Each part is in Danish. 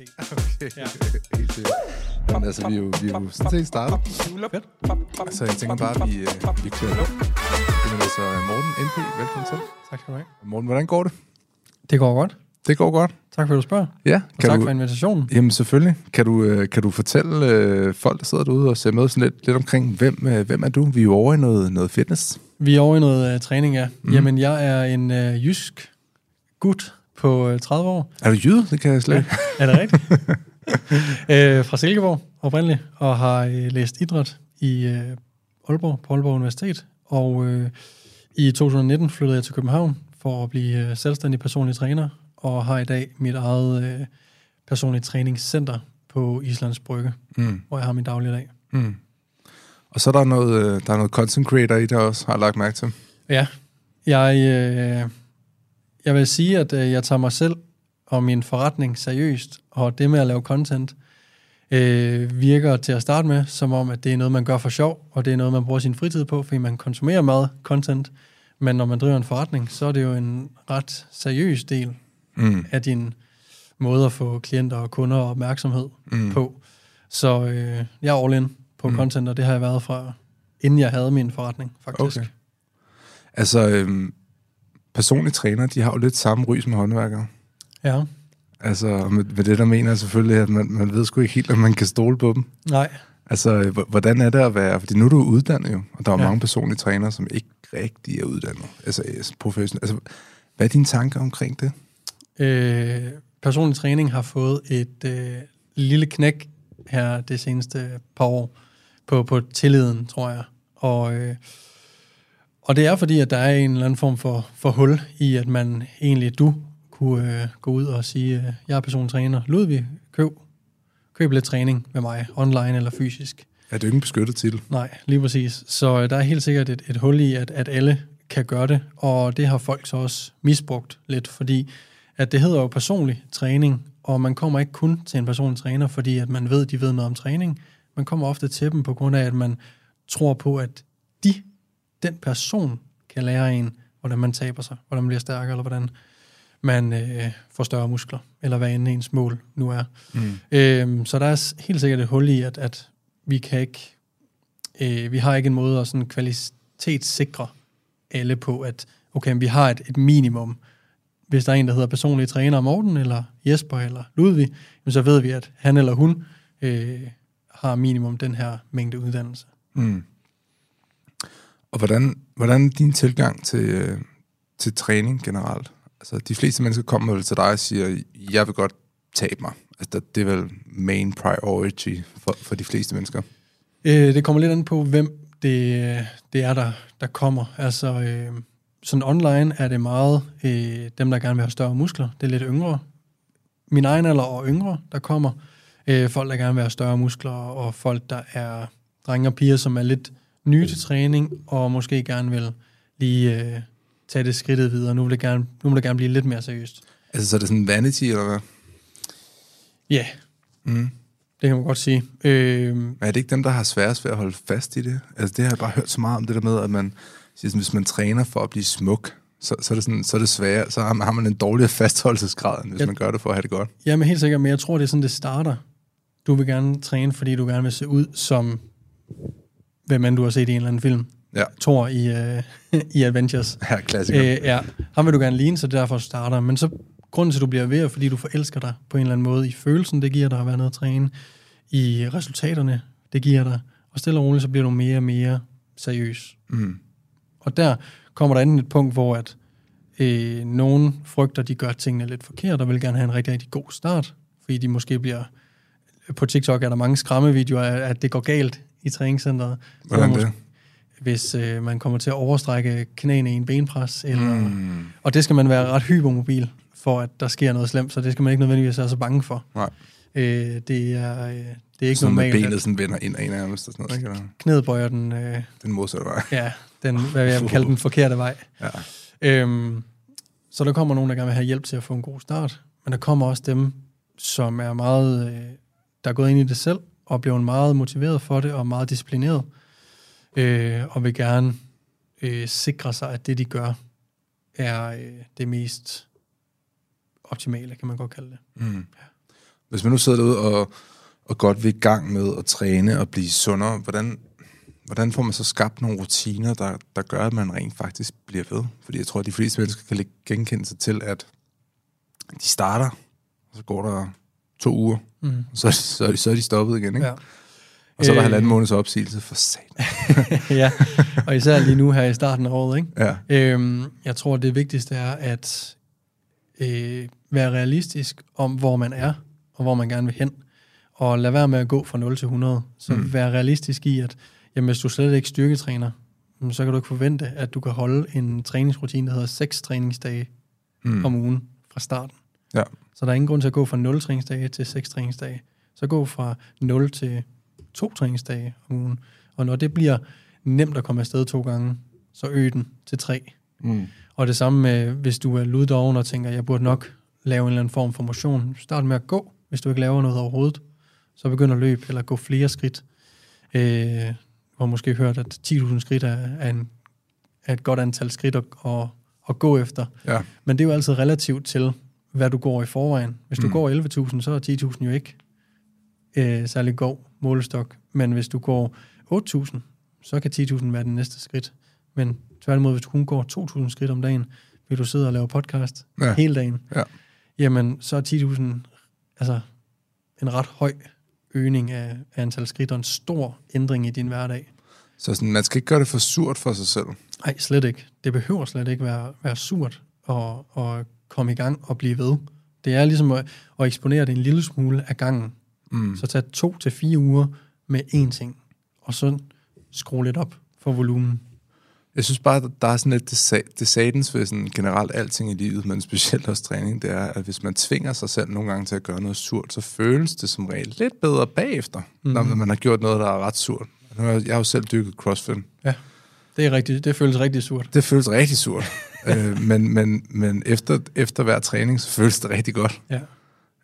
Okay, Ja. helt sikkert. Jamen, altså, vi er jo, vi er jo sådan set startet. Så jeg tænker bare, at vi, øh, vi kører på. Det er altså Morten NP. Velkommen til. Tak skal du have. Morten, hvordan går det? Det går godt. Det går godt. Tak for, at du spørger. Ja, Og tak du, for invitationen. Jamen selvfølgelig. Kan du, øh, kan du fortælle øh, folk, der sidder derude og ser med sådan lidt, lidt omkring, hvem, øh, hvem er du? Vi er jo over i noget, noget fitness. Vi er over i noget uh, træning, ja. Mm. Jamen, jeg er en uh, jysk gut på uh, 30 år. Er du jyde? Det kan jeg slet ikke. Er det rigtigt? øh, fra Silkeborg oprindeligt, og har øh, læst idræt i øh, Aalborg, på Aalborg Universitet. Og øh, i 2019 flyttede jeg til København for at blive øh, selvstændig personlig træner, og har i dag mit eget øh, personlige træningscenter på Islands Brygge, Mm. hvor jeg har min dagligdag. Mm. Og så er der noget, øh, der er noget content creator i det også, har jeg lagt mærke til. Ja, jeg, øh, jeg vil sige, at øh, jeg tager mig selv og min forretning seriøst, og det med at lave content øh, virker til at starte med, som om, at det er noget, man gør for sjov, og det er noget, man bruger sin fritid på, fordi man konsumerer meget content. Men når man driver en forretning, så er det jo en ret seriøs del Mm. af din måde at få klienter og kunder og opmærksomhed Mm. på. Så øh, jeg er all in på mm. content, og det har jeg været fra, inden jeg havde min forretning, faktisk. Okay. Altså, øhm, personlige træner, de har jo lidt samme ry som håndværkere. Ja, Altså, med, med det der mener jeg selvfølgelig, at man, man ved sgu ikke helt, om man kan stole på dem. nej. Altså, hvordan er det at være... Fordi nu er du uddannet jo, og der er ja. Ja. mange personlige trænere, som ikke rigtig er uddannet. Altså, altså professionelt. Altså, hvad er dine tanker omkring det? Øh, personlig træning har fået et øh, lille knæk her det seneste par år på, på tilliden, tror jeg. Og, øh, og det er fordi, at der er en eller anden form for, for hul i, at man egentlig, du kunne øh, gå ud og sige, øh, jeg er personlig træner. Ludvig, køb, køb lidt træning med mig, online eller fysisk. Er det jo ikke en beskyttet titel? Nej, lige præcis. Så øh, der er helt sikkert et, et hul i, at, at alle kan gøre det, og det har folk så også misbrugt lidt, fordi at det hedder jo personlig træning, og man kommer ikke kun til en personlig træner, fordi at man ved, de ved noget om træning. Man kommer ofte til dem på grund af, at man tror på, at de, den person, kan lære en, hvordan man taber sig, hvordan man bliver stærkere, eller hvordan man øh, får større muskler, eller hvad end ens mål nu er. Mm. Øhm, så der er helt sikkert et hul i, at, at vi kan ikke, øh, vi har ikke en måde at sådan kvalitetssikre alle på, at okay, vi har et, et minimum. Hvis der er en, der hedder personlige træner, Morten, eller Jesper, eller Ludvig, jamen, så ved vi, at han eller hun øh, har minimum den her mængde uddannelse. Mm. Og hvordan, hvordan er din tilgang til, øh, til træning generelt? Altså, de fleste mennesker kommer vel til dig og siger, jeg vil godt tabe mig. Altså, det- det er vel main priority for, for de fleste mennesker. Øh, det kommer lidt an på, hvem det, det er, der, der kommer. Altså, øh, sådan online er det meget øh, dem, der gerne vil have større muskler. Det er lidt yngre. Min egen alder og yngre, der kommer. Øh, folk, der gerne vil have større muskler, og folk, der er drenge og piger, som er lidt nye til træning, og måske gerne vil lige øh, tage det skridtet videre. Nu vil, det gerne, nu vil det gerne blive lidt mere seriøst. Altså, så er det sådan vanity, eller hvad? Ja, yeah, Mm. det kan man godt sige. Øh, Men er det ikke dem, der har sværest ved at holde fast i det? Altså, det har jeg bare hørt så meget om, det der med, at man siger sådan, hvis man træner for at blive smuk, så, så, er, det sådan, så er det sværere, så har man, en dårligere fastholdelsesgrad, end hvis Ja. man gør det for at have det godt. Jamen helt sikkert, men jeg tror, det er sådan, det starter. Du vil gerne træne, fordi du gerne vil se ud som, hvem end du har set i en eller anden film. Ja. Thor i, øh, i Avengers. Er klassiker. Øh, ja, ham vil du gerne ligne, så det er derfor, starter. Men så grunden til, at du bliver ved, er, fordi du forelsker dig på en eller anden måde i følelsen, det giver dig at være nede og træne, i resultaterne, det giver dig. Og stille og roligt, så bliver du mere og mere seriøs. Mm. Og der kommer der enten et punkt, hvor at øh, nogen frygter, de gør tingene lidt forkert, og vil gerne have en rigtig, rigtig god start, fordi de måske bliver... På TikTok er der mange skræmmevideoer at det går galt i træningscenteret. Hvordan det? Hvis øh, man kommer til at overstrække knæene i en benpres, eller, mm. Og det skal man være ret hypermobil, for at der sker noget slemt, så det skal man ikke nødvendigvis være så bange for. Nej. Øh, det, er, øh, det er ikke Sådan normalt, benet at sådan vender ind og ind nærmest og sådan noget, ikke? Eller knæet bøjer den, øh, den modsatte vej. ja, den, hvad jeg vil kalde den forkerte vej. Ja. Øhm, så der kommer nogen, der gerne vil have hjælp til at få en god start, men der kommer også dem, som er meget, øh, der er gået ind i det selv, og blevet meget motiveret for det, og meget disciplineret, øh, og vil gerne øh, sikre sig, at det, de gør, er øh, det mest optimale, kan man godt kalde det. Mm. Hvis man nu sidder derude og, og godt vil i gang med at træne og blive sundere, hvordan, hvordan får man så skabt nogle rutiner, der, der gør, at man rent faktisk bliver ved? Fordi jeg tror, at de fleste mennesker kan genkende sig til, at de starter, og så går der to uger, mm. så, så, er så er de stoppet igen, ikke? Ja. Og så er der øh, halvanden måneds opsigelse for satan. ja, og især lige nu her i starten af året, ikke? Ja. Øhm, jeg tror, det vigtigste er at øh, være realistisk om, hvor man er, og hvor man gerne vil hen. Og lad være med at gå fra 0 til 100. Så mm. vær realistisk i, at jamen, hvis du slet ikke styrketræner, så kan du ikke forvente, at du kan holde en træningsrutine, der hedder 6 træningsdage mm. om ugen fra starten. Ja. Så der er ingen grund til at gå fra 0 træningsdage til 6 træningsdage. Så gå fra 0 til 2 træningsdage om ugen. Og når det bliver nemt at komme afsted to gange, så øg den til 3. Mm. Og det samme med, hvis du er luddoven og tænker, jeg burde nok lave en eller anden form for motion. Start med at gå, hvis du ikke laver noget overhovedet. Så begynd at løbe eller gå flere skridt. Øh, du har måske hørt, at 10.000 skridt er, er, en, er et godt antal skridt at, at, at gå efter. Ja. Men det er jo altid relativt til, hvad du går i forvejen. Hvis du mm. går 11.000, så er 10.000 jo ikke øh, særlig god målestok. Men hvis du går 8.000, så kan 10.000 være den næste skridt. Men tværtimod, hvis du kun går 2.000 skridt om dagen, vil du sidde og lave podcast ja. hele dagen, ja. jamen så er 10.000 altså en ret høj øgning af, af antal skridt og en stor ændring i din hverdag. Så sådan, man skal ikke gøre det for surt for sig selv? Nej, slet ikke. Det behøver slet ikke være, være surt at, at komme i gang og blive ved. Det er ligesom at, at eksponere det en lille smule af gangen. Mm. Så tag to til fire uger med én ting, og så skrue lidt op for volumen. Jeg synes bare, at der er sådan lidt det, det satens ved sådan generelt alting i livet, men specielt også træning, det er, at hvis man tvinger sig selv nogle gange til at gøre noget surt, så føles det som regel lidt bedre bagefter, mm. når man har gjort noget, der er ret surt. Jeg har jo selv dykket CrossFit. Ja, det, er rigtigt. det føles rigtig surt. Det føles rigtig surt. øh, men men, men efter, efter hver træning, så føles det rigtig godt. Ja.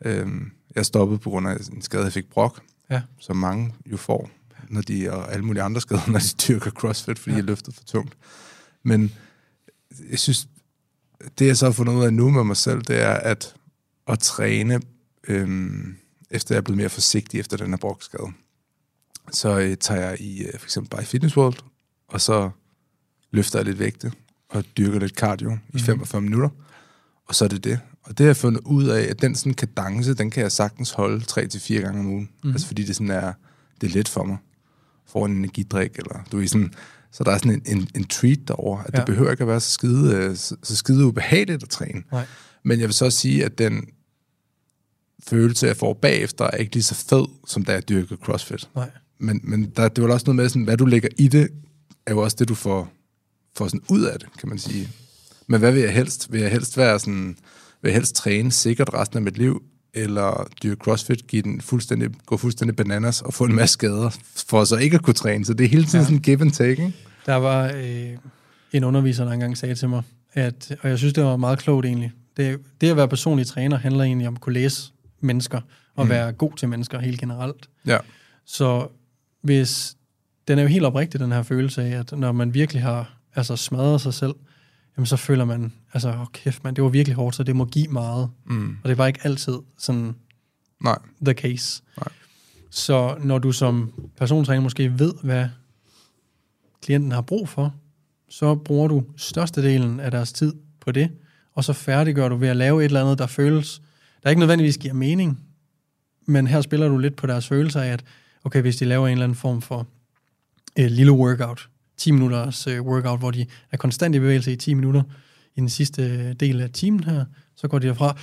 Øh, jeg stoppede på grund af en skade, jeg fik brok, ja. som mange jo får når de, og alle mulige andre skader, når de dyrker CrossFit, fordi ja. jeg løfter for tungt. Men jeg synes, det jeg så har fundet ud af nu med mig selv, det er at, at træne, øhm, efter jeg er blevet mere forsigtig efter den her brokskade. Så øh, tager jeg i, øh, for eksempel bare i Fitness World, og så løfter jeg lidt vægte, og dyrker lidt cardio mm. i 45 mhm. minutter, og så er det det. Og det har jeg fundet ud af, at den sådan kadence, den kan jeg sagtens holde 3-4 gange om ugen. Mm. Altså fordi det sådan er, det er let for mig får en energidrik, eller du er sådan, så der er sådan en, en, en treat derover at ja. det behøver ikke at være så skide, øh, så, så skide ubehageligt at træne. Nej. Men jeg vil så sige, at den følelse, jeg får bagefter, er ikke lige så fed, som da jeg dyrker CrossFit. Nej. Men, men der, det var også noget med, sådan, hvad du lægger i det, er jo også det, du får, får sådan ud af det, kan man sige. Men hvad vil jeg helst? Vil jeg helst være sådan, vil jeg helst træne sikkert resten af mit liv, eller dyrke CrossFit, give den fuldstændig, gå fuldstændig bananas og få en masse skader, for så ikke at kunne træne. Så det er hele tiden ja. sådan give and take, ikke? Der var øh, en underviser, der engang sagde til mig, at, og jeg synes, det var meget klogt egentlig, det, det at være personlig træner handler egentlig om at kunne læse mennesker, og mm. være god til mennesker helt generelt. Ja. Så hvis, den er jo helt oprigtig, den her følelse af, at når man virkelig har altså smadret sig selv, jamen så føler man, altså, åh kæft man, det var virkelig hårdt, så det må give meget. Mm. Og det var ikke altid sådan Nej. the case. Nej. Så når du som persontræner måske ved, hvad klienten har brug for, så bruger du størstedelen af deres tid på det, og så færdiggør du ved at lave et eller andet, der føles, der ikke nødvendigvis giver mening, men her spiller du lidt på deres følelser af, at okay, hvis de laver en eller anden form for et lille workout, 10 minutters uh, workout, hvor de er konstant i bevægelse i 10 minutter i den sidste del af timen her, så går de derfra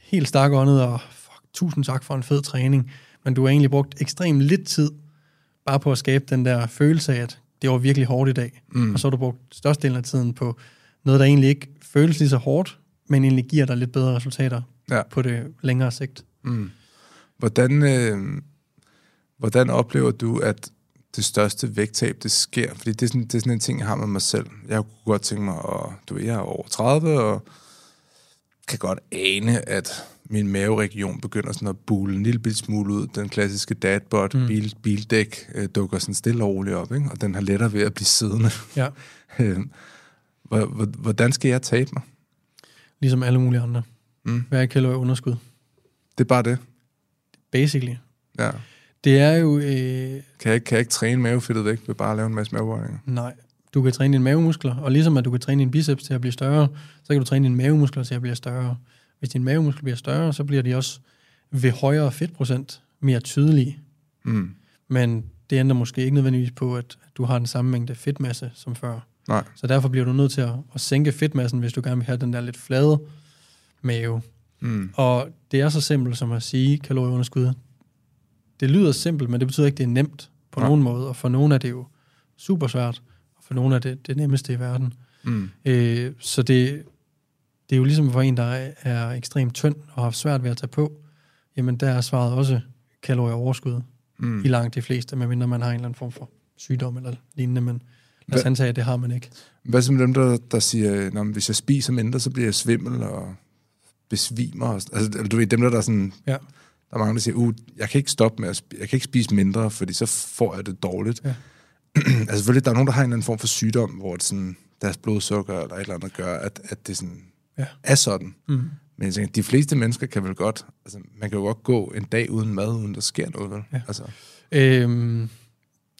helt stærk åndet, og fuck, tusind tak for en fed træning, men du har egentlig brugt ekstremt lidt tid bare på at skabe den der følelse af, at det var virkelig hårdt i dag, mm. og så har du brugt størstedelen af tiden på noget, der egentlig ikke føles lige så hårdt, men egentlig giver dig lidt bedre resultater ja. på det længere sigt. Mm. Hvordan, øh, hvordan oplever du, at det største vægttab, det sker. Fordi det er, sådan, det er sådan en ting, jeg har med mig selv. Jeg kunne godt tænke mig, at du er, jeg er over 30, og kan godt ane, at min maveregion begynder sådan at bule en lille smule ud. Den klassiske dadbot, mm. bil, bildæk, øh, dukker sådan stille og roligt op, ikke? og den har lettere ved at blive siddende. Ja. Øhm, hvordan skal jeg tabe mig? Ligesom alle mulige andre. Mm. Hver kalorier underskud. Det er bare det. basically. Ja. Det er jo... Øh, Kan jeg ikke, kan jeg ikke træne mavefedtet væk ved bare at lave en masse mavebøjninger? nej, du kan træne dine mavemuskler, og ligesom at du kan træne dine biceps til at blive større, så kan du træne dine mavemuskler til at blive større. Hvis dine mavemuskler bliver større, så bliver de også ved højere fedtprocent mere tydelige. Mm. Men det ændrer måske ikke nødvendigvis på, at du har den samme mængde fedtmasse som før. Nej. Så derfor bliver du nødt til at, at sænke fedtmassen, hvis du gerne vil have den der lidt flade mave. Mm. Og det er så simpelt som at sige kalorieunderskud. Det lyder simpelt, men det betyder ikke, at det er nemt på Nej. nogen måde. Og for nogen er det jo super svært, og for nogen er det det nemmeste i verden. Mm. Øh, så det, det er jo ligesom for en, der er, ekstremt tynd og har svært ved at tage på. Jamen der er svaret også kalorieoverskud Mm. i langt de fleste, medmindre man har en eller anden form for sygdom eller lignende, men lad os antage, at det har man ikke. Hvad med dem, der, der siger, men hvis jeg spiser mindre, så bliver jeg svimmel og besvimer? Og, altså, du ved, dem der, der er sådan... Ja. Der er mange, der siger, uh, jeg kan ikke stoppe med at jeg kan ikke spise mindre, fordi så får jeg det dårligt. Ja. altså selvfølgelig, der er nogen, der har en eller anden form for sygdom, hvor det sådan, deres blodsukker eller et eller andet gør, at, at det sådan Ja. er sådan. Mm. Men jeg tænker, de fleste mennesker kan vel godt, altså man kan jo godt gå en dag uden mad, uden der sker noget, vel? Ja. Altså, Øhm,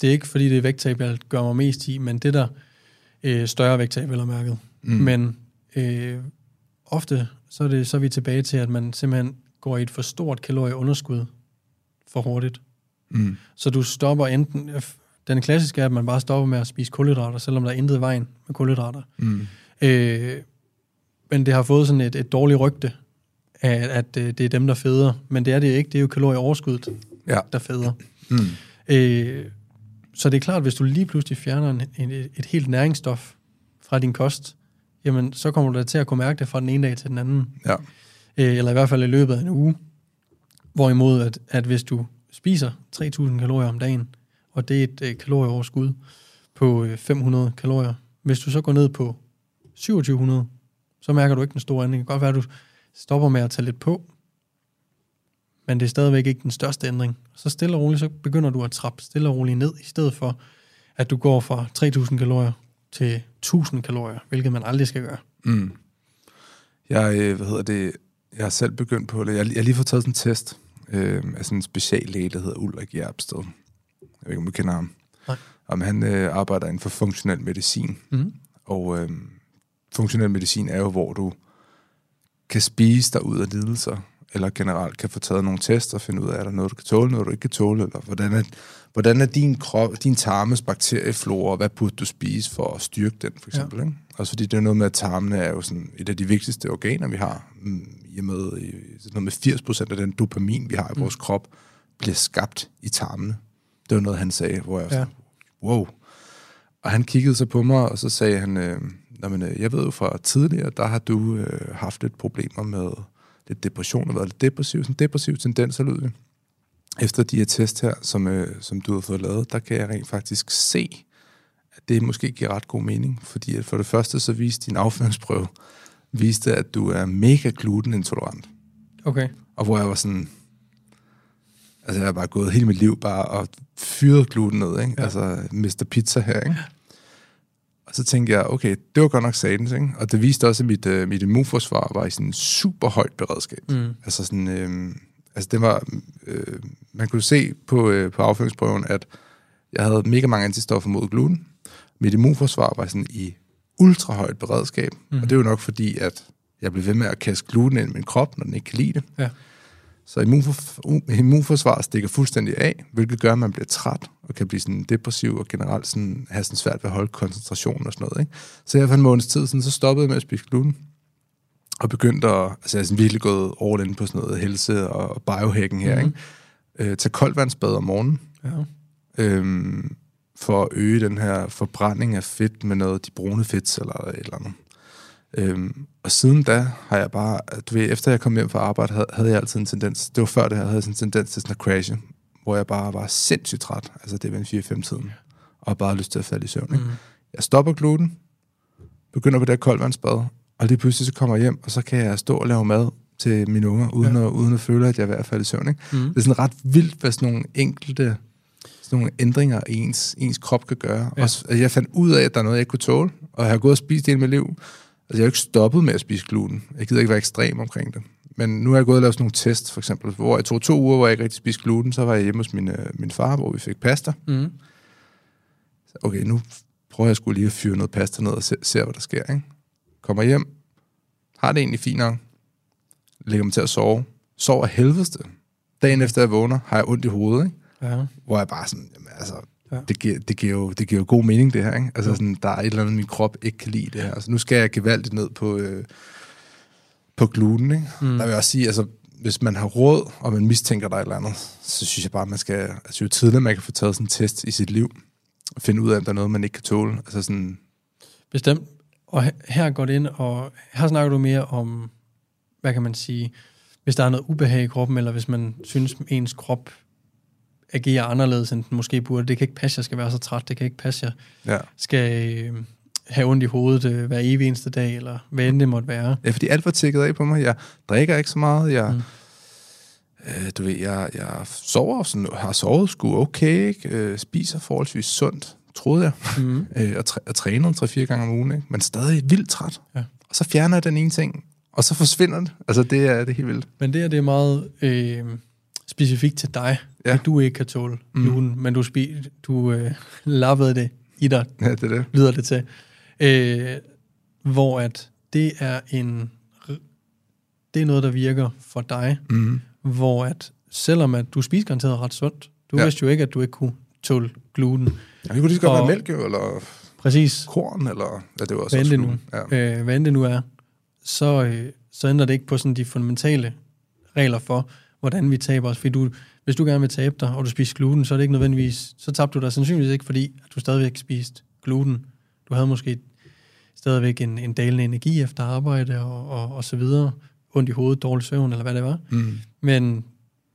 det er ikke, fordi det er vægttab, jeg gør mig mest i, men det der øh, større vægttab, eller mærket. Mm. Men øh, ofte så er, det, så er vi tilbage til, at man simpelthen går i et for stort kalorieunderskud for hurtigt. Mm. Så du stopper enten... øh, Den klassiske er, at man bare stopper med at spise kulhydrater, selvom der er intet i vejen med kulhydrater. Mm. Øh, men det har fået sådan et, et dårligt rygte, at, at øh, det er dem, der føder. Men det er det ikke. Det er jo kalorieoverskuddet, Ja. der føder. Mm. Øh, så det er klart, at hvis du lige pludselig fjerner en, en, et helt næringsstof fra din kost, jamen så kommer du da til at kunne mærke det fra den ene dag til den anden. Ja. Øh, eller i hvert fald i løbet af en uge. Hvorimod, at, at hvis du spiser 3.000 kalorier om dagen, og det er et øh, kalorieoverskud på øh, 500 kalorier, hvis du så går ned på 2700, så mærker du ikke den store ændring. Det kan godt være, at du stopper med at tage lidt på, men det er stadigvæk ikke den største ændring. Så stille og roligt, så begynder du at trappe stille og roligt ned, i stedet for, at du går fra 3.000 kalorier til 1.000 kalorier, hvilket man aldrig skal gøre. Mm. Jeg, øh, hvad hedder det, jeg har selv begyndt på det. Jeg, jeg har lige fået taget sådan en test øh, af sådan en speciallæge, der hedder Ulrik Jerpsted. Jeg ved ikke, om du kender ham. Nej. Om han øh, arbejder inden for funktionel medicin. Mm. Og øh, funktionel medicin er jo, hvor du kan spise dig ud af lidelser, eller generelt kan få taget nogle tester og finde ud af, er der noget, du kan tåle, noget, du ikke kan tåle, eller hvordan er, hvordan er din, krop, din tarmes bakterieflora, og hvad burde du spise for at styrke den, for eksempel. Ja. Ikke? Også fordi det er noget med, at tarmene er jo sådan et af de vigtigste organer, vi har. Mm, I og med, sådan noget med 80 procent af den dopamin, vi har i vores mm. krop, bliver skabt i tarmene. Det var noget, han sagde, hvor jeg Ja. sådan, wow. Og han kiggede så på mig, og så sagde han, øh, "Nå, men, øh, jeg ved jo fra tidligere, der har du øh, haft lidt problemer med lidt depression, og været lidt depressiv, sådan depressiv tendens, lød det. Efter de her test her, som, øh, som du har fået lavet, der kan jeg rent faktisk se, det måske giver ret god mening, fordi at for det første så viste din afføringsprøve, viste, at du er mega glutenintolerant. Okay. Og hvor jeg var sådan... Altså, jeg har bare gået hele mit liv bare og fyret gluten ned, ikke? Ja. Ja. Altså, Mr. Pizza her, ikke? Og så tænkte jeg, okay, det var godt nok satans, ikke? Og det viste også, at mit, øh, mit immunforsvar var i sådan en super højt beredskab. Mm. Altså sådan... Øh, altså, det var... Øh, man kunne se på, øh, på afføringsprøven, at jeg havde mega mange antistoffer mod gluten. Mit immunforsvar var sådan i ultra højt beredskab. Mm. Og det er jo nok fordi, at jeg blev ved med at kaste gluten ind i min krop, når den ikke kan lide det. Ja. Så immunfor, immunforsvaret stikker fuldstændig af, hvilket gør, at man bliver træt og kan blive sådan depressiv og generelt sådan, have sådan svært ved at holde koncentrationen og sådan noget. Ikke? Så jeg for en måneds tid siden, så stoppede jeg med at spise gluten. Og begyndte at, altså jeg er sådan virkelig gået all in på sådan noget helse og, biohacking her, Mhm. mm-hmm. ikke? Øh, tag koldvandsbad om morgenen, Ja. øhm, for at øge den her forbrænding af fedt med noget, de brune fedtceller eller et eller andet. Øhm, og siden da har jeg bare, du ved, efter jeg kom hjem fra arbejde, havde, havde jeg altid en tendens, det var før det her, havde jeg sådan en tendens til sådan at crashe, hvor jeg bare var sindssygt træt, altså det var en 4-5 tiden, og bare lyst til at falde i søvn. Ikke? Mm. Jeg stopper gluten, begynder på det her koldvandsbad, og lige pludselig så kommer jeg hjem, og så kan jeg stå og lave mad til mine unger, uden, ja. at, uden at føle, at jeg er ved at falde i søvn. Ikke? Mm. Det er sådan ret vildt, hvad sådan nogle enkelte sådan nogle ændringer, ens, ens krop kan gøre. Ja. Også, altså, jeg fandt ud af, at der er noget, jeg ikke kunne tåle, og jeg har gået og spist hele mit liv. Altså, jeg har jo ikke stoppet med at spise gluten. Jeg gider ikke være ekstrem omkring det. men nu er jeg gået og lavet sådan nogle tests, for eksempel, hvor jeg tog to uger, hvor jeg ikke rigtig spiste gluten, så var jeg hjemme hos min, øh, min far, hvor vi fik pasta. Mm. Okay, nu prøver jeg skulle lige at fyre noget pasta ned og se, se hvad der sker. Ikke? Kommer hjem, har det egentlig fint nok, lægger mig til at sove, sover af helvedeste. Dagen efter jeg vågner, har jeg ondt i hovedet, ikke? Ja. hvor jeg bare sådan, jamen, altså, Ja. ja. det, giver, det, giver jo, det giver jo god mening, det her, ikke? Altså, Jo. sådan, der er et eller andet, min krop ikke kan lide det her. Altså, nu skal jeg gevaldigt ned på, øh, på gluten, ikke? Mm. Der vil jeg også sige, altså, hvis man har råd, og man mistænker dig et eller andet, så synes jeg bare, man skal, altså jo tidligere man kan få taget sådan en test i sit liv, og finde ud af, om der er noget, man ikke kan tåle. Altså sådan, Bestemt. Og he- her går det ind, og her snakker du mere om, hvad kan man sige, hvis der er noget ubehag i kroppen, eller hvis man synes, ens krop agerer anderledes, end den måske burde. Det kan ikke passe, jeg skal være så træt. Det kan ikke passe, jeg ja. skal øh, have ondt i hovedet øh, hver evig eneste dag, eller hvad end det måtte være. ja, fordi alt var tækket af på mig. Jeg drikker ikke så meget. Jeg, Mm. øh, du ved, jeg, jeg sover sådan, har sovet sgu okay, ikke? Øh, spiser forholdsvis sundt, troede jeg. Mm. øh, og, træ- og trænet tre-fire gange om ugen, ikke? men stadig vildt træt. Ja. Og så fjerner jeg den ene ting, og så forsvinder det. Altså, det er, det er helt vildt. Men det her, det er meget øh, specifikt til dig, ja. At du ikke kan tåle Mm. gluten, men du, spi, du øh, lappede det i dig, Ja, det er det. lyder det til. Øh, hvor at det er en det er noget, der virker for dig, Mm. hvor at selvom at du spiser garanteret ret sundt, du ja. Vidste jo ikke, at du ikke kunne tåle gluten. Ja, det kunne lige så godt være mælk, eller Præcis. korn, eller... Ja, det var også Hvad end det nu, Ja. øh, hvad end det nu er, så, øh, så ændrer det ikke på sådan de fundamentale regler for, hvordan vi taber os. Fordi du, hvis du gerne vil tabe dig, og du spiser gluten, så er det ikke nødvendigvis, så tabte du dig sandsynligvis ikke, fordi at du stadigvæk spiste gluten. Du havde måske stadigvæk en, en dalende energi efter arbejde og, og, og så videre. Ondt i hovedet, dårlig søvn, eller hvad det var. Mm. Men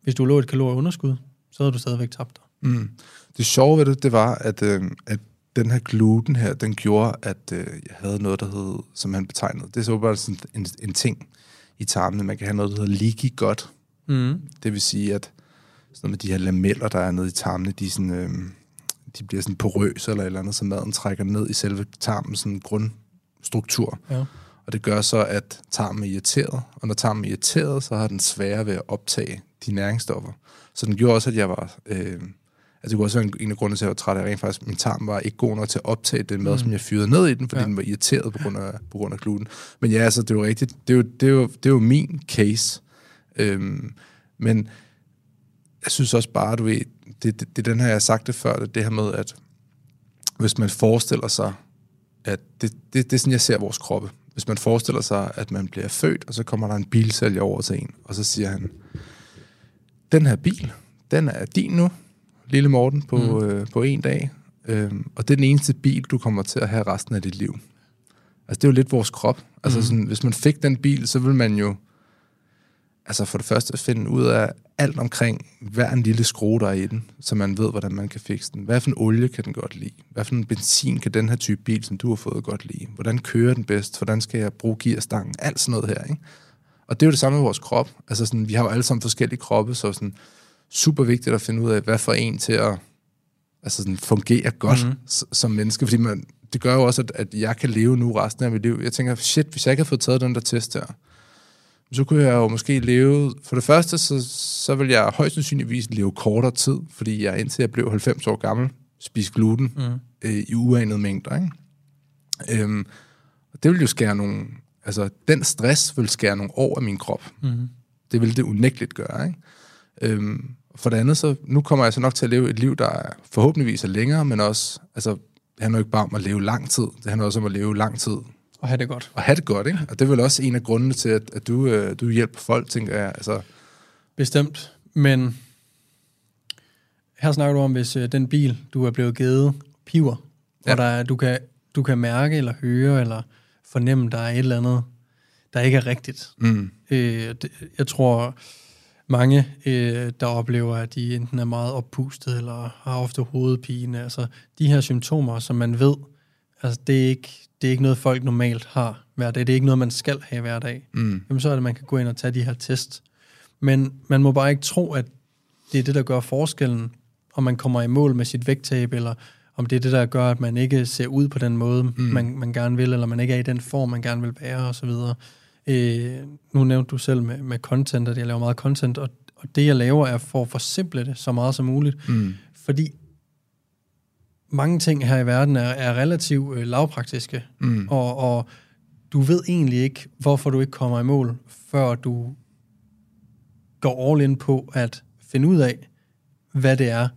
hvis du lå et kalorieunderskud, så havde du stadigvæk tabt dig. Mm. Det sjove ved det, det var, at, øh, at den her gluten her, den gjorde, at øh, jeg havde noget, der hed, som han betegnede, det er så bare sådan en, en ting i tarmene. Man kan have noget, der hedder leaky gut. Mm. Det vil sige, at sådan med de her lameller, der er nede i tarmene, de, sådan, øh, de bliver sådan porøse eller eller andet, så maden trækker ned i selve tarmens sådan grundstruktur. Ja. Og det gør så, at tarmen er irriteret. Og når tarmen er irriteret, så har den sværere ved at optage de næringsstoffer. Så den gjorde også, at jeg var... Øh, altså det kunne også være en, af grundene til, at jeg var træt af rent faktisk. Min tarm var ikke god nok til at optage den mad, Mm. som jeg fyrede ned i den, fordi ja. den var irriteret på grund, af, på grund af gluten. Men ja, altså, det er jo rigtigt. Det er jo, det er jo, det er jo min case. Øhm, men jeg synes også bare, du ved, det, det, det er den her, jeg har sagt det før, det, det her med, at hvis man forestiller sig, at det, det, det er sådan, jeg ser vores kroppe. Hvis man forestiller sig, at man bliver født, og så kommer der en bilsælger over til en, og så siger han, den her bil, den er din nu, lille Morten, på, Mm. øh, på en dag. Øhm, og det er den eneste bil, du kommer til at have resten af dit liv. Altså, det er jo lidt vores krop. Altså, Mm. sådan, hvis man fik den bil, så vil man jo altså for det første finde ud af alt omkring hver en lille skrue, der er i den, så man ved, hvordan man kan fikse den. Hvad for en olie kan den godt lide? Hvad for en benzin kan den her type bil, som du har fået, godt lide? Hvordan kører den bedst? Hvordan skal jeg bruge gearstangen? Alt sådan noget her, ikke? Og det er jo det samme med vores krop. Altså sådan, vi har jo alle sammen forskellige kroppe, så sådan super vigtigt at finde ud af, hvad for en til at altså sådan, fungere godt Mhm. mm. som menneske. Fordi man, det gør jo også, at, at jeg kan leve nu resten af mit liv. Jeg tænker, shit, hvis jeg ikke havde fået taget den der test her, så kunne jeg jo måske leve... For det første, så, så vil jeg højst sandsynligvis leve kortere tid, fordi jeg indtil jeg blev 90 år gammel, spiste gluten Mm. øh, i uanede mængder. Ikke? Øhm, og det vil jo skære nogle... Altså, den stress vil skære nogle år af min krop. Mm. Det vil det unægteligt gøre. Ikke? Øhm, for det andet, så nu kommer jeg så nok til at leve et liv, der er forhåbentligvis er længere, men også... Altså, det handler jo ikke bare om at leve lang tid. Det handler også om at leve lang tid Og have det godt. og have det godt, ikke? Og det er vel også en af grundene til, at, at du, øh, du hjælper folk, tænker jeg. Altså, Bestemt. Men her snakker du om, hvis øh, den bil, du er blevet givet, piver, ja. Og der er, du, kan, du kan mærke eller høre eller fornemme, der er et eller andet, der ikke er rigtigt. mm, Øh, det, jeg tror, mange, øh, der oplever, at de enten er meget oppustet eller har ofte hovedpine, altså de her symptomer, som man ved, altså det er ikke, det er ikke noget, folk normalt har hver dag. Det er ikke noget, man skal have hver dag. mm, Jamen, så er det, at man kan gå ind og tage de her test. Men man må bare ikke tro, at det er det, der gør forskellen, om man kommer i mål med sit vægttab, eller om det er det, der gør, at man ikke ser ud på den måde, mm. man, man gerne vil, eller man ikke er i den form, man gerne vil være, osv. Øh, nu nævnte du selv med, med content, at jeg laver meget content, og, og det, jeg laver, er for at forsimple det så meget som muligt. Mm. Fordi mange ting her i verden er, er relativt øh, lavpraktiske, Mm. og, og du ved egentlig ikke, hvorfor du ikke kommer i mål, før du går all in på at finde ud af, hvad det er,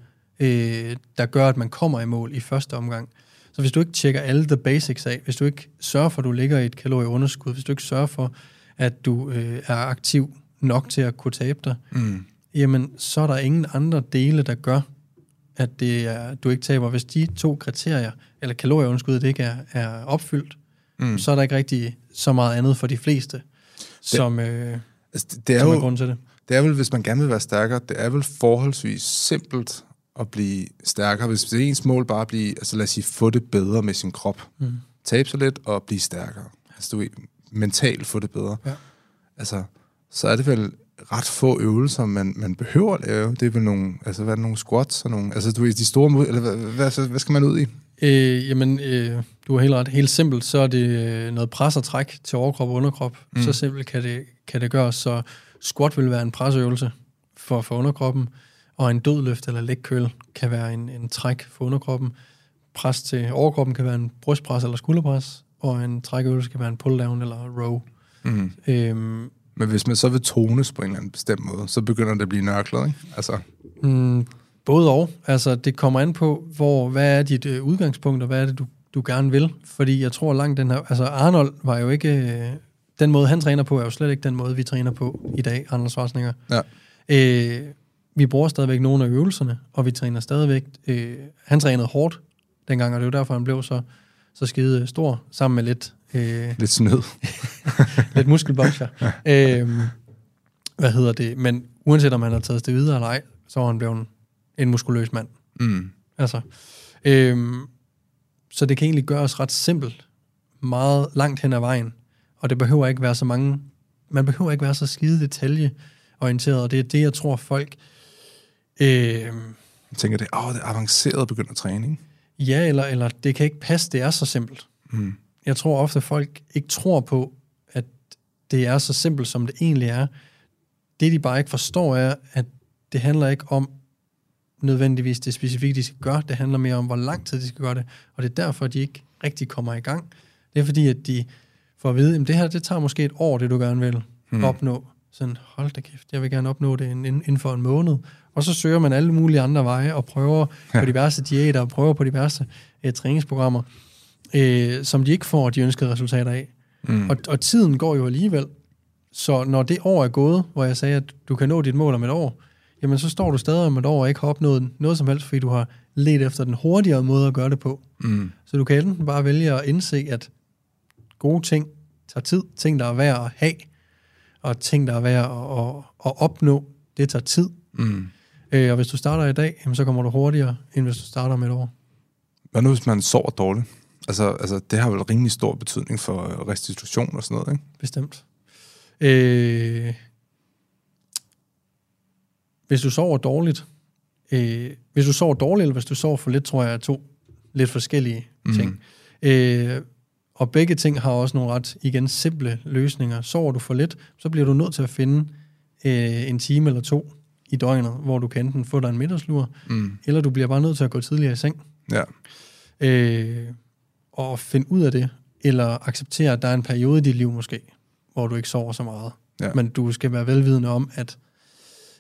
øh, der gør, at man kommer i mål i første omgang. Så hvis du ikke tjekker alle the basics af, hvis du ikke sørger for, at du ligger i et kalorieunderskud, hvis du ikke sørger for, at du øh, er aktiv nok til at kunne tabe dig, Mm. jamen så er der ingen andre dele, der gør, at det er, du ikke taber. Hvis de to kriterier, eller kalorieunderskuddet ikke er, er opfyldt, Mm. så er der ikke rigtig så meget andet for de fleste, som, øh, Altså, det, det, er som er jo, grund til det. det er vel, hvis man gerne vil være stærkere, det er vel forholdsvis simpelt at blive stærkere. Hvis det er ens mål bare at blive, altså lad os sige, få det bedre med sin krop. Mm. Tabe sig lidt og blive stærkere. Altså du mentalt få det bedre. Ja. Altså, så er det vel ret få øvelser, man, man behøver at lave. Det er vel nogle, altså hvad er det, nogle squats og nogle, altså du ved, de store, mod, eller hvad, hvad, hvad, skal man ud i? Øh, jamen, øh, du har helt ret. Helt simpelt, så er det øh, noget pres og træk til overkrop og underkrop. Mm. Så simpelt kan det, kan det gøres. Så squat vil være en presøvelse for, for underkroppen, og en dødløft eller curl kan være en, en træk for underkroppen. Pres til overkroppen kan være en brystpres eller skulderpres, og en trækøvelse kan være en pull-down eller row. Mm. Øhm, Men hvis man så vil tones på en eller anden bestemt måde, så begynder det at blive nørklet, ikke? Altså, Mm, både og. Altså, det kommer an på, hvor, hvad er dit øh, udgangspunkt, og hvad er det, du, du gerne vil. Fordi jeg tror langt den her... Altså, Arnold var jo ikke... Øh, den måde, han træner på, er jo slet ikke den måde, vi træner på i dag, Arnold Schwarzenegger. ja. Øh, vi bruger stadigvæk nogle af øvelserne, og vi træner stadigvæk... Øh, han trænede hårdt dengang, og det er jo derfor, han blev så, så skide stor, sammen med lidt... Øh, Lidt snød. lidt muskelbokser. øhm, hvad hedder det? Men uanset om han har taget det videre eller ej, så var han blevet en muskuløs mand. Mm. Altså, øhm, så det kan egentlig gøres ret simpelt, meget langt hen ad vejen, og det behøver ikke være så mange, man behøver ikke være så skide detaljeorienteret, og det er det, jeg tror folk, øhm, Jeg tænker, det, åh, det er avanceret at begynde at træne, ikke? ja, eller, eller det kan ikke passe, det er så simpelt. Mm. Jeg tror ofte, folk ikke tror på, at det er så simpelt, som det egentlig er. Det, de bare ikke forstår, er, at det handler ikke om nødvendigvis det specifikke, de skal gøre. Det handler mere om, hvor lang tid de skal gøre det. Og det er derfor, de ikke rigtig kommer i gang. Det er fordi, at de får at vide, at det her, det tager måske et år, det du gerne vil Hmm. opnå. Sådan, hold da kæft, jeg vil gerne opnå det inden, for en måned. Og så søger man alle mulige andre veje, og prøver på diverse diæter, og prøver på diverse eh, træningsprogrammer, øh, som de ikke får de ønskede resultater af. Mm. Og, og tiden går jo alligevel. Så når det år er gået, hvor jeg sagde, at du kan nå dit mål om et år, jamen så står du stadig om et år og ikke har opnået noget som helst, fordi du har let efter den hurtigere måde at gøre det på. Mm. Så du kan enten bare vælge at indse, at gode ting tager tid, ting, der er værd at have, og ting, der er værd at, at, at opnå, det tager tid. Mm. Øh, og hvis du starter i dag, jamen, så kommer du hurtigere, end hvis du starter om et år. Hvad nu, hvis man sover dårligt? Altså, altså, det har vel rimelig stor betydning for øh, restitution og sådan noget, ikke? Bestemt. Øh, hvis du sover dårligt, øh, hvis du sover dårligt, eller hvis du sover for lidt, tror jeg er to lidt forskellige ting. Mm. Øh, og begge ting har også nogle ret, igen, simple løsninger. Sover du for lidt, så bliver du nødt til at finde øh, en time eller to i døgnet, hvor du kan enten få dig en middagslur, Mm. eller du bliver bare nødt til at gå tidligere i seng Ja. øh, og finde ud af det, eller acceptere, at der er en periode i dit liv måske, hvor du ikke sover så meget. Ja. Men du skal være velvidende om, at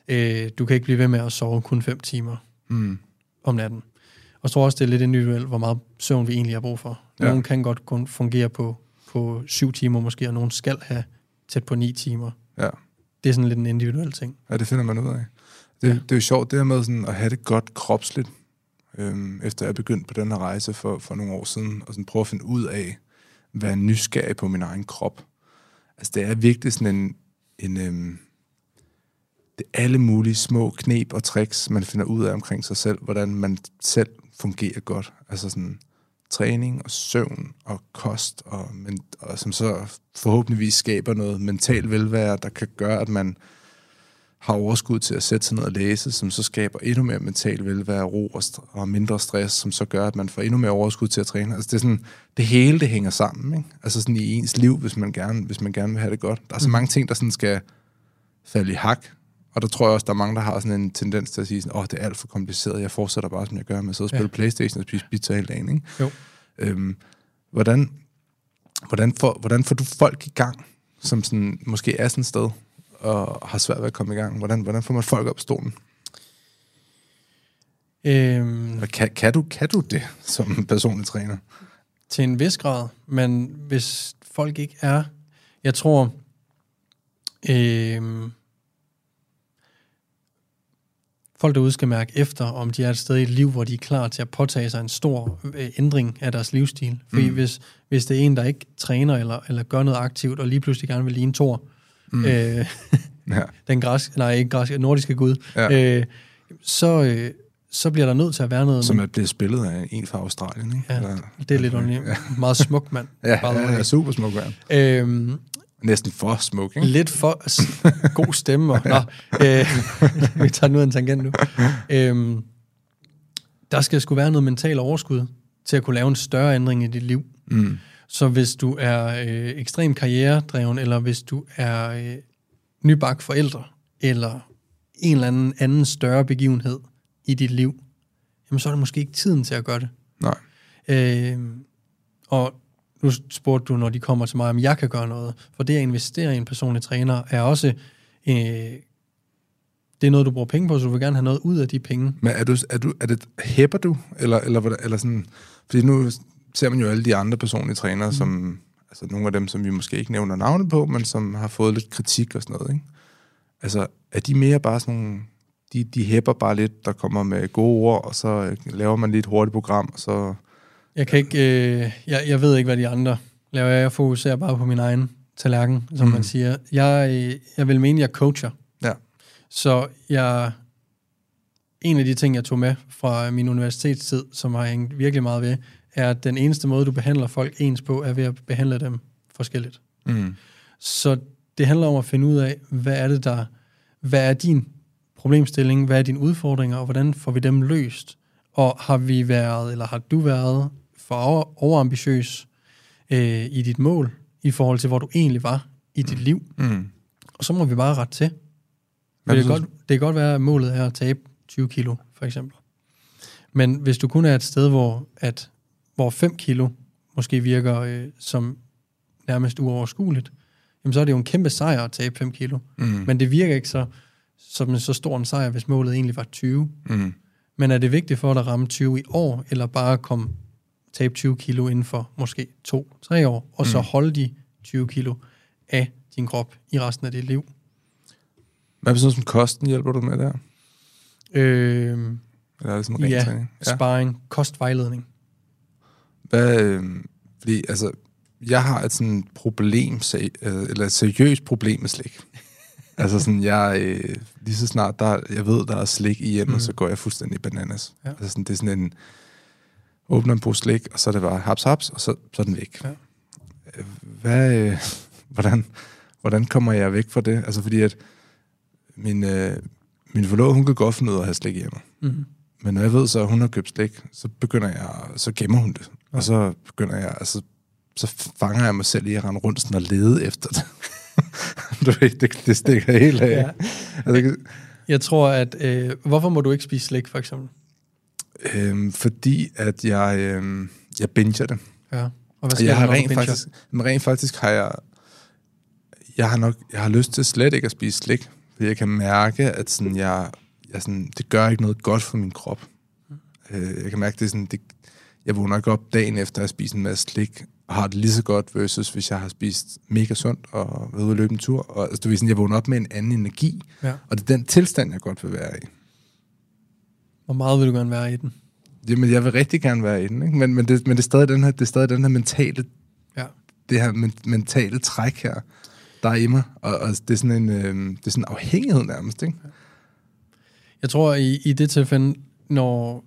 øh, du kan ikke blive ved med at sove kun 5 timer Mm. om natten. Og jeg tror også, det er lidt individuelt, hvor meget søvn vi egentlig har brug for. Ja. Nogle kan godt kun fungere på, på 7 timer måske, og nogle skal have tæt på 9 timer. Ja. Det er sådan lidt en individuel ting. ja, det finder man ud af. Det, Ja. det er jo sjovt, det her med sådan at have det godt kropsligt, øhm, efter jeg begyndte på den her rejse for, for nogle år siden, og sådan prøve at finde ud af, hvad nysgerrig på min egen krop. Altså, det er virkelig sådan en, en øhm, det er alle mulige små knep og tricks, man finder ud af omkring sig selv, hvordan man selv fungerer godt. Altså sådan træning og søvn og kost, og, men, og som så forhåbentligvis skaber noget mental velvære, der kan gøre, at man har overskud til at sætte sig ned og læse, som så skaber endnu mere mental velvære, ro og, st- og mindre stress, som så gør, at man får endnu mere overskud til at træne. Altså det, er sådan, det hele, det hænger sammen, ikke? Altså sådan i ens liv, hvis man gerne, hvis man gerne vil have det godt. Der er så mange ting, der sådan skal falde i hak, og der tror jeg også, der er mange, der har sådan en tendens til at sige, åh, oh, det er alt for kompliceret, jeg fortsætter bare, som jeg gør med at sidde og spille ja. Playstation og spise pizza hele dagen, ikke? Jo. Øhm, hvordan, hvordan, får, hvordan får du folk i gang, som sådan, måske er sådan et sted, og har svært ved at komme i gang? Hvordan, hvordan får man folk op på stolen? Øhm, Og Kan, kan, du, kan du det som personlig træner? til en vis grad, men hvis folk ikke er... Jeg tror... Øhm, folk derude skal mærke efter, om de er et sted i et liv, hvor de er klar til at påtage sig en stor øh, ændring af deres livsstil. Fordi mm. hvis, hvis det er en, der ikke træner eller, eller gør noget aktivt, og lige pludselig gerne vil ligne Thor, mm. øh, Ja. den græsk, nej, ikke græsk, nordiske gud, Ja. øh, så, øh, så bliver der nødt til at være noget... Som er blevet spillet af en fra Australien, ikke? Ja, Eller, det er lidt underligt. Meget smuk mand. ja, the ja, ja, super smuk mand. Øhm, Næsten for smuk, ikke? lidt for god stemme. Og, nå, øh, vi tager den ud af en tangent nu. Øhm, der skal sgu være noget mental overskud til at kunne lave en større ændring i dit liv. Mm. Så hvis du er øh, ekstrem karrieredreven, eller hvis du er øh, nybagt forældre, eller en eller anden anden større begivenhed i dit liv, jamen så er det måske ikke tiden til at gøre det. Nej. Øh, og nu spurgte du, når de kommer til mig, om jeg kan gøre noget. For det at investere i en personlig træner er også... Øh, det er noget, du bruger penge på, så du vil gerne have noget ud af de penge. Men er, du, er, du, er det, hæpper du? Eller, eller, eller sådan, fordi nu ser man jo alle de andre personlige trænere, mm. som, altså nogle af dem, som vi måske ikke nævner navne på, men som har fået lidt kritik og sådan noget, ikke? Altså, er de mere bare sådan nogle, de, de hæpper bare lidt, der kommer med gode ord, og så øh, laver man lige et hurtigt program, og så... Jeg kan ikke... Øh, jeg, jeg ved ikke, hvad de andre laver. Jeg fokuserer bare på min egen tallerken, som mm. man siger. Jeg, øh, jeg vil mene, jeg coacher. Ja. Så jeg, en af de ting, jeg tog med fra min universitetstid, som har hængt virkelig meget ved, er, at den eneste måde, du behandler folk ens på, er ved at behandle dem forskelligt. Mm. Så det handler om at finde ud af, hvad er det der, hvad er din problemstilling, hvad er dine udfordringer, og hvordan får vi dem løst? Og har vi været, eller har du været for over, overambitiøs øh, i dit mål, i forhold til, hvor du egentlig var i dit liv? Mm. Og så må vi bare rette til. Hvad Det kan, godt, det kan godt være, at målet er at tabe 20 kilo, for eksempel. Men hvis du kun er et sted, hvor, at, hvor 5 kilo måske virker øh, som nærmest uoverskueligt, jamen så er det jo en kæmpe sejr at tabe 5 kilo. Mm. Men det virker ikke så, som en så stor en sejr, hvis målet egentlig var 20. Mm. Men er det vigtigt for dig at ramme 20 i år, eller bare komme tabe 20 kilo inden for måske 2-3 år, og så holde de 20 kilo af din krop i resten af dit liv? Hvad betyder som kosten hjælper du med der? Øh, Eller er det sådan ja, træning? sparring, kostvejledning. Hvad, øh, fordi, altså, jeg har et sådan problem, seri- øh, eller et seriøst problem med slik. altså sådan, jeg, øh, lige så snart der, jeg ved, der er slik i hjemmet, mm. så går jeg fuldstændig bananas. Ja. Altså sådan, det er sådan en, åbner en pose slik, og så er det bare haps, haps, og så, så er den væk. Ja. Øh, Hvad, øh, hvordan, hvordan kommer jeg væk fra det? Altså fordi, at min, øh, min forlovede, hun kan godt finde ud af at have slik hjemme. Mm. Men når jeg ved så, at hun har købt slik, så begynder jeg, så gemmer hun det. Og så begynder jeg, altså, så fanger jeg mig selv i at rende rundt sådan og lede efter det. du ved, det, det stikker helt af. Ja. Altså, Jeg tror, at... Øh, hvorfor må du ikke spise slik, for eksempel? øhm, fordi at jeg, øhm, jeg binger det. Ja. Og hvad sker jeg har rent faktisk, men rent faktisk har jeg, jeg har nok, jeg har lyst til slet ikke at spise slik, fordi jeg kan mærke, at sådan, jeg, jeg sådan, det gør ikke noget godt for min krop. Øh, jeg kan mærke, det er sådan, det, jeg vågner ikke op dagen efter at have spist en masse slik, og har det lige så godt, versus hvis jeg har spist mega sundt og ude at løbe en tur. Og, altså, du ved, sådan, jeg vågner op med en anden energi, Ja. og det er den tilstand, jeg godt vil være i. Hvor meget vil du gerne være i den? Jamen, jeg vil rigtig gerne være i den, ikke? Men, men, det, men det, er stadig den her, det er stadig den her mentale Ja. det her men- mentale træk her, der er i mig. Og, og det er sådan en, øh, det er sådan en afhængighed nærmest, ikke? Jeg tror, i, i det tilfælde, når,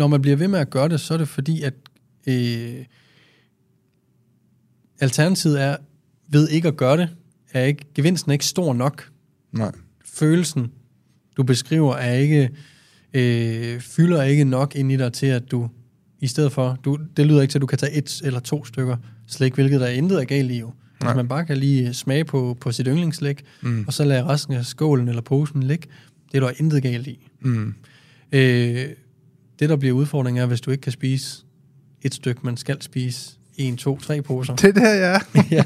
når man bliver ved med at gøre det, så er det fordi, at øh, alternativet er, ved ikke at gøre det, er ikke, gevinsten er ikke stor nok. Nej. følelsen, du beskriver, er ikke, øh, fylder ikke nok ind i dig til, at du i stedet for, du, det lyder ikke til, at du kan tage et eller to stykker slik, hvilket der er intet er galt i jo. Hvis man bare kan lige smage på, på sit yndlingsslik, mm. og så lade resten af skålen eller posen ligge, det er der intet galt i. Mm. Øh, det, der bliver udfordringen, er, hvis du ikke kan spise et stykke, man skal spise en, to, tre poser. Det er der, ja.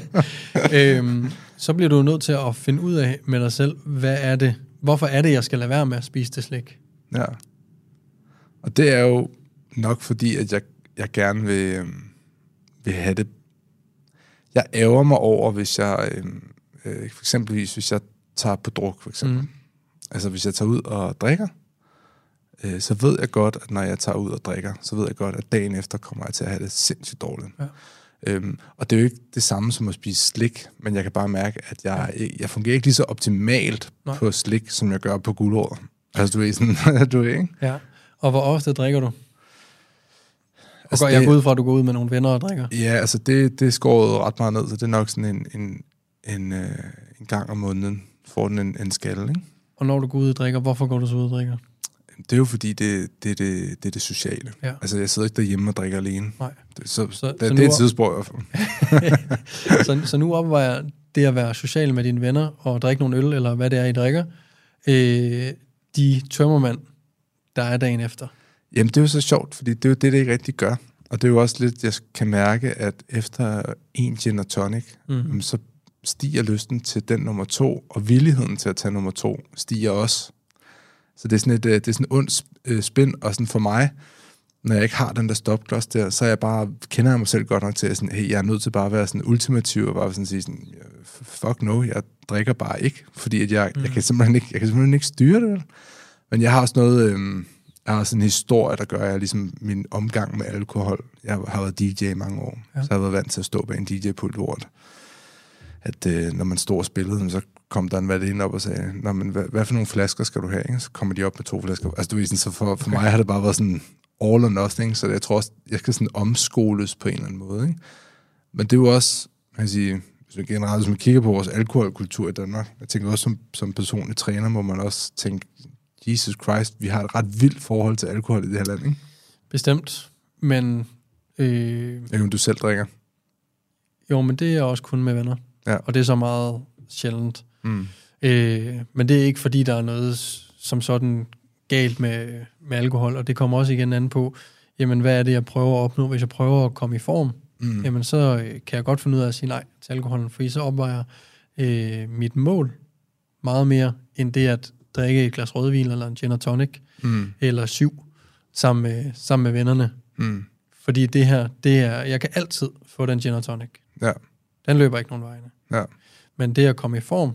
ja. øhm, så bliver du nødt til at finde ud af med dig selv, hvad er det, hvorfor er det, jeg skal lade være med at spise det slik? Ja. Og det er jo nok fordi, at jeg, jeg gerne vil, øhm, vil have det. Jeg ærger mig over, hvis jeg, øhm, øh, for eksempelvis, hvis jeg tager på druk, for eksempel. Mm. Altså, hvis jeg tager ud og drikker, øh, så ved jeg godt, at når jeg tager ud og drikker, så ved jeg godt, at dagen efter kommer jeg til at have det sindssygt dårligt. Ja. Øhm, og det er jo ikke det samme som at spise slik, men jeg kan bare mærke, at jeg, jeg fungerer ikke lige så optimalt Nej. på slik, som jeg gør på guldråd. Altså, du er sådan, du er ikke? Ja. Og hvor ofte drikker du? Altså, Altså, jeg går ud fra, at du går ud med nogle venner og drikker. Ja, altså det, det skåret ret meget ned, så det er nok sådan en, en, en, øh, en gang om måneden, får den en, en skalle, ikke? Og når du går ud og drikker, hvorfor går du så ud og drikker? Det er jo fordi, det, det, det, det er det sociale. Ja. Altså, jeg sidder ikke derhjemme og drikker alene. Nej. Det, så, Så- det, så det er et tidsspor i hvert fald. så, så nu opvejer det at være social med dine venner og drikke nogle øl, eller hvad det er, I drikker, øh, de tømmermænd, der er dagen efter. Jamen, det er jo så sjovt, fordi det er jo det, det ikke rigtig gør. Og det er jo også lidt, jeg kan mærke, at efter en gin og tonic, mm. så stiger lysten til den nummer to, og villigheden til at tage nummer to stiger også. Så det er sådan et, øh, det er sådan et ondt øh, spænd, og sådan for mig, når jeg ikke har den der stopklods der, så jeg bare, kender jeg mig selv godt nok til, at sådan, hey, jeg er nødt til bare at være sådan ultimativ, og bare sådan sige sådan, fuck no, jeg drikker bare ikke, fordi at jeg, mm. jeg, kan simpelthen ikke, jeg kan simpelthen ikke styre det. Men jeg har også noget, øhm, jeg har også en historie, der gør, at jeg ligesom min omgang med alkohol, jeg har været DJ i mange år, ja. så jeg har været vant til at stå bag en DJ-pult, hvor at, øh, når man stod og spillede, så kom der en valginde op og sagde, Nå, men hvad, hvad for nogle flasker skal du have? Ikke? Så kommer de op med to flasker. Altså, du ved, sådan, så for, for mig har det bare været sådan all or nothing, så jeg tror også, jeg skal sådan omskoles på en eller anden måde. Ikke? Men det er jo også, man kan sige, hvis man generelt, hvis man kigger på vores alkoholkultur i Danmark, jeg tænker også som, som personlig træner, må man også tænke, Jesus Christ, vi har et ret vildt forhold til alkohol i det her land, ikke? Bestemt. Men, øh, Jeg ved du selv drikker. jo, men det er også kun med venner. Ja. Og det er så meget sjældent. Mm. Øh, men det er ikke, fordi der er noget som sådan galt med, med alkohol, og det kommer også igen an på, jamen hvad er det, jeg prøver at opnå? Hvis jeg prøver at komme i form, Mm. jamen så øh, kan jeg godt finde ud af at sige nej til alkoholen, fordi så opvejer øh, mit mål meget mere, end det at drikke et glas rødvin eller en gin og tonic, Mm. eller syv, sammen med, sammen med vennerne. Mm. Fordi det her, det er, jeg kan altid få den gin og tonic. Ja, Den løber ikke nogen vegne. ja. Men det at komme i form,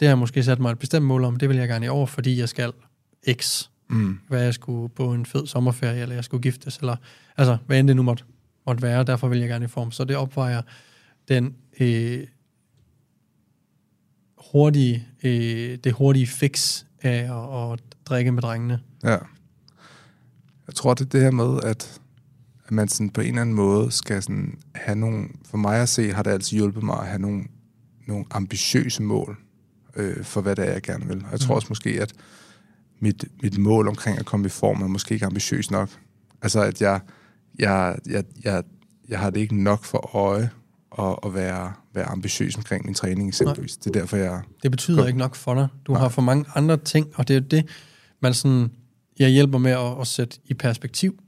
det har jeg måske sat mig et bestemt mål om, det vil jeg gerne i år, fordi jeg skal x. Mm. Hvad jeg skulle på en fed sommerferie, eller jeg skulle giftes, eller altså, hvad end det nu måtte, måtte være, derfor vil jeg gerne i form. Så det opvejer den øh, hurtige, øh, det hurtige fix af at, at drikke med drengene. Ja. Jeg tror, det er det her med, at, at man sådan på en eller anden måde skal sådan have nogle... For mig at se, har det altid hjulpet mig at have nogle, nogle ambitiøse mål øh, for, hvad det er, jeg gerne vil. Og jeg tror Mm. også måske, at mit, mit mål omkring at komme i form er måske ikke ambitiøs nok. Altså, at jeg, jeg, jeg, jeg, jeg har det ikke nok for øje at, at være, være ambitiøs omkring min træning eksempelvis. Det er derfor, jeg... Det betyder Godt. ikke nok for dig. Du Nej. har for mange andre ting, og det er jo det, man sådan, jeg hjælper med at, at sætte i perspektiv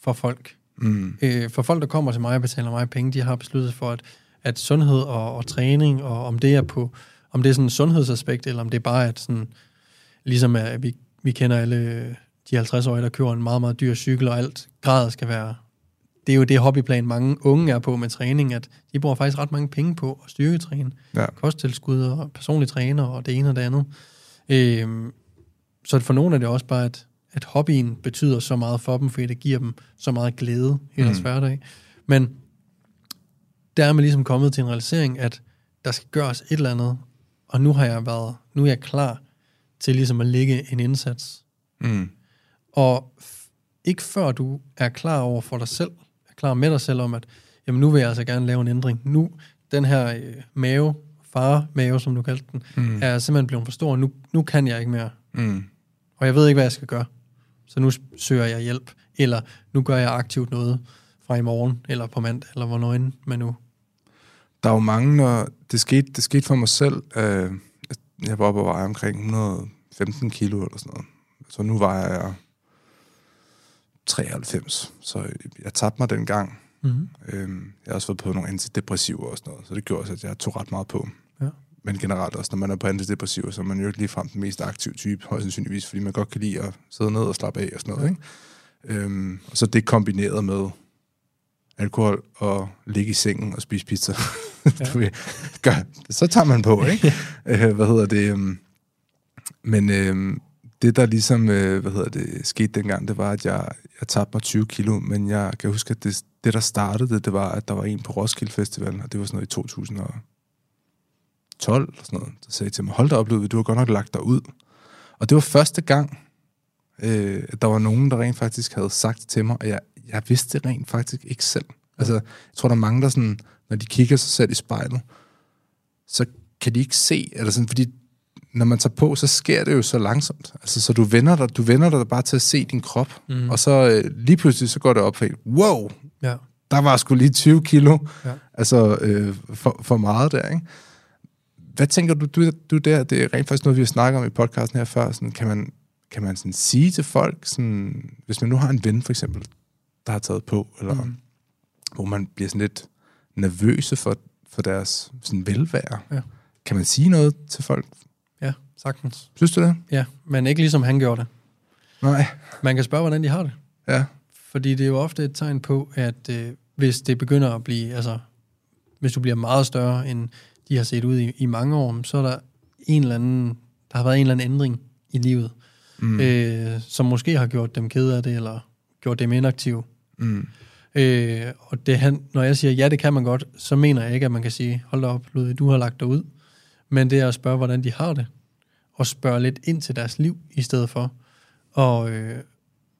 for folk. Mm, Øh, for folk, der kommer til mig og betaler mig penge, de har besluttet for, at, at sundhed og, og træning, og om det er på, om det er sådan en sundhedsaspekt, eller om det er bare at sådan, ligesom at vi, vi kender alle de 50-årige, der køber en meget, meget dyr cykel, og alt grad skal være, det er jo det hobbyplan, mange unge er på med træning, at de bruger faktisk ret mange penge på at styrketræne ja. kosttilskud og personlig træner og det ene og det andet. Øhm, så for nogle er det også bare, at, at hobbyen betyder så meget for dem, fordi det giver dem så meget glæde i deres Mm. hverdag. Men der er man ligesom kommet til en realisering, at der skal gøres et eller andet, og nu har jeg været, nu er jeg klar til ligesom at lægge en indsats. Mm, Og ikke før du er klar over for dig selv, er klar med dig selv om, at jamen nu vil jeg altså gerne lave en ændring. Nu, den her øh, mave farmave, som du kaldte den, mm. er simpelthen blevet for stor. Nu, nu kan jeg ikke mere. Mm. Og jeg ved ikke, hvad jeg skal gøre. Så nu søger jeg hjælp. Eller nu gør jeg aktivt noget fra i morgen, eller på mandag, eller hvornår end man nu. Der er jo mange, når det skete, det skete for mig selv. Øh, jeg var oppe og veje omkring 115 kilo eller sådan noget. Så nu vejer jeg 93, så jeg tabte mig dengang. Mm-hmm. Øhm, jeg har også været på nogle antidepressiver og sådan noget, så det gjorde også, at jeg tog ret meget på. Men generelt også, når man er på antidepressiver, så er man jo ikke ligefrem den mest aktive type, højst sandsynligvis, fordi man godt kan lide at sidde ned og slappe af og sådan noget. Ikke? Øhm, og så det kombineret med alkohol og ligge i sengen og spise pizza. Ja. gør, så tager man på, ikke? øh, hvad hedder det? øhm, men øhm, det, der ligesom, øh, hvad hedder det, skete dengang, det var, at jeg, jeg tabte mig 20 kilo, men jeg kan huske, at det, det, der startede det, det var, at der var en på Roskilde Festival, og det var sådan noget i 2012, eller sådan noget, der sagde til mig, hold da op, du har godt nok lagt dig ud. Og det var første gang, øh, at der var nogen, der rent faktisk havde sagt til mig, og jeg, jeg vidste det rent faktisk ikke selv. Altså, jeg tror, der er mange, der sådan, når de kigger sig selv i spejlet, så kan de ikke se, eller sådan, fordi når man tager på, så sker det jo så langsomt. Altså, så du vender dig, du vender dig bare til at se din krop, mm. og så øh, lige pludselig, så går det op for wow, Ja. der var sgu lige 20 kilo, Ja. altså øh, for, for meget der, ikke? Hvad tænker du, du, du der, det er rent faktisk noget, vi har snakket om i podcasten her før, sådan, kan man, kan man sådan sige til folk, sådan, hvis man nu har en ven for eksempel, der har taget på, eller mm. hvor man bliver sådan lidt nervøse for, for deres sådan velvære, Ja. kan man sige noget til folk? Ja, sagtens. Synes du det? Ja, men ikke ligesom han gjorde det. Nej. Man kan spørge, hvordan de har det. Ja. Fordi det er jo ofte et tegn på, at øh, hvis det begynder at blive, altså hvis du bliver meget større, end de har set ud i, i mange år, så er der en eller anden, der har været en eller anden ændring i livet, mm. øh, som måske har gjort dem ked af det, eller gjort dem inaktive. Mm. Øh, og det, han, når jeg siger, ja, det kan man godt, så mener jeg ikke, at man kan sige, hold da op, Ludvig, du har lagt dig ud. Men det er at spørge, hvordan de har det. Og spørge lidt ind til deres liv i stedet for. Og øh,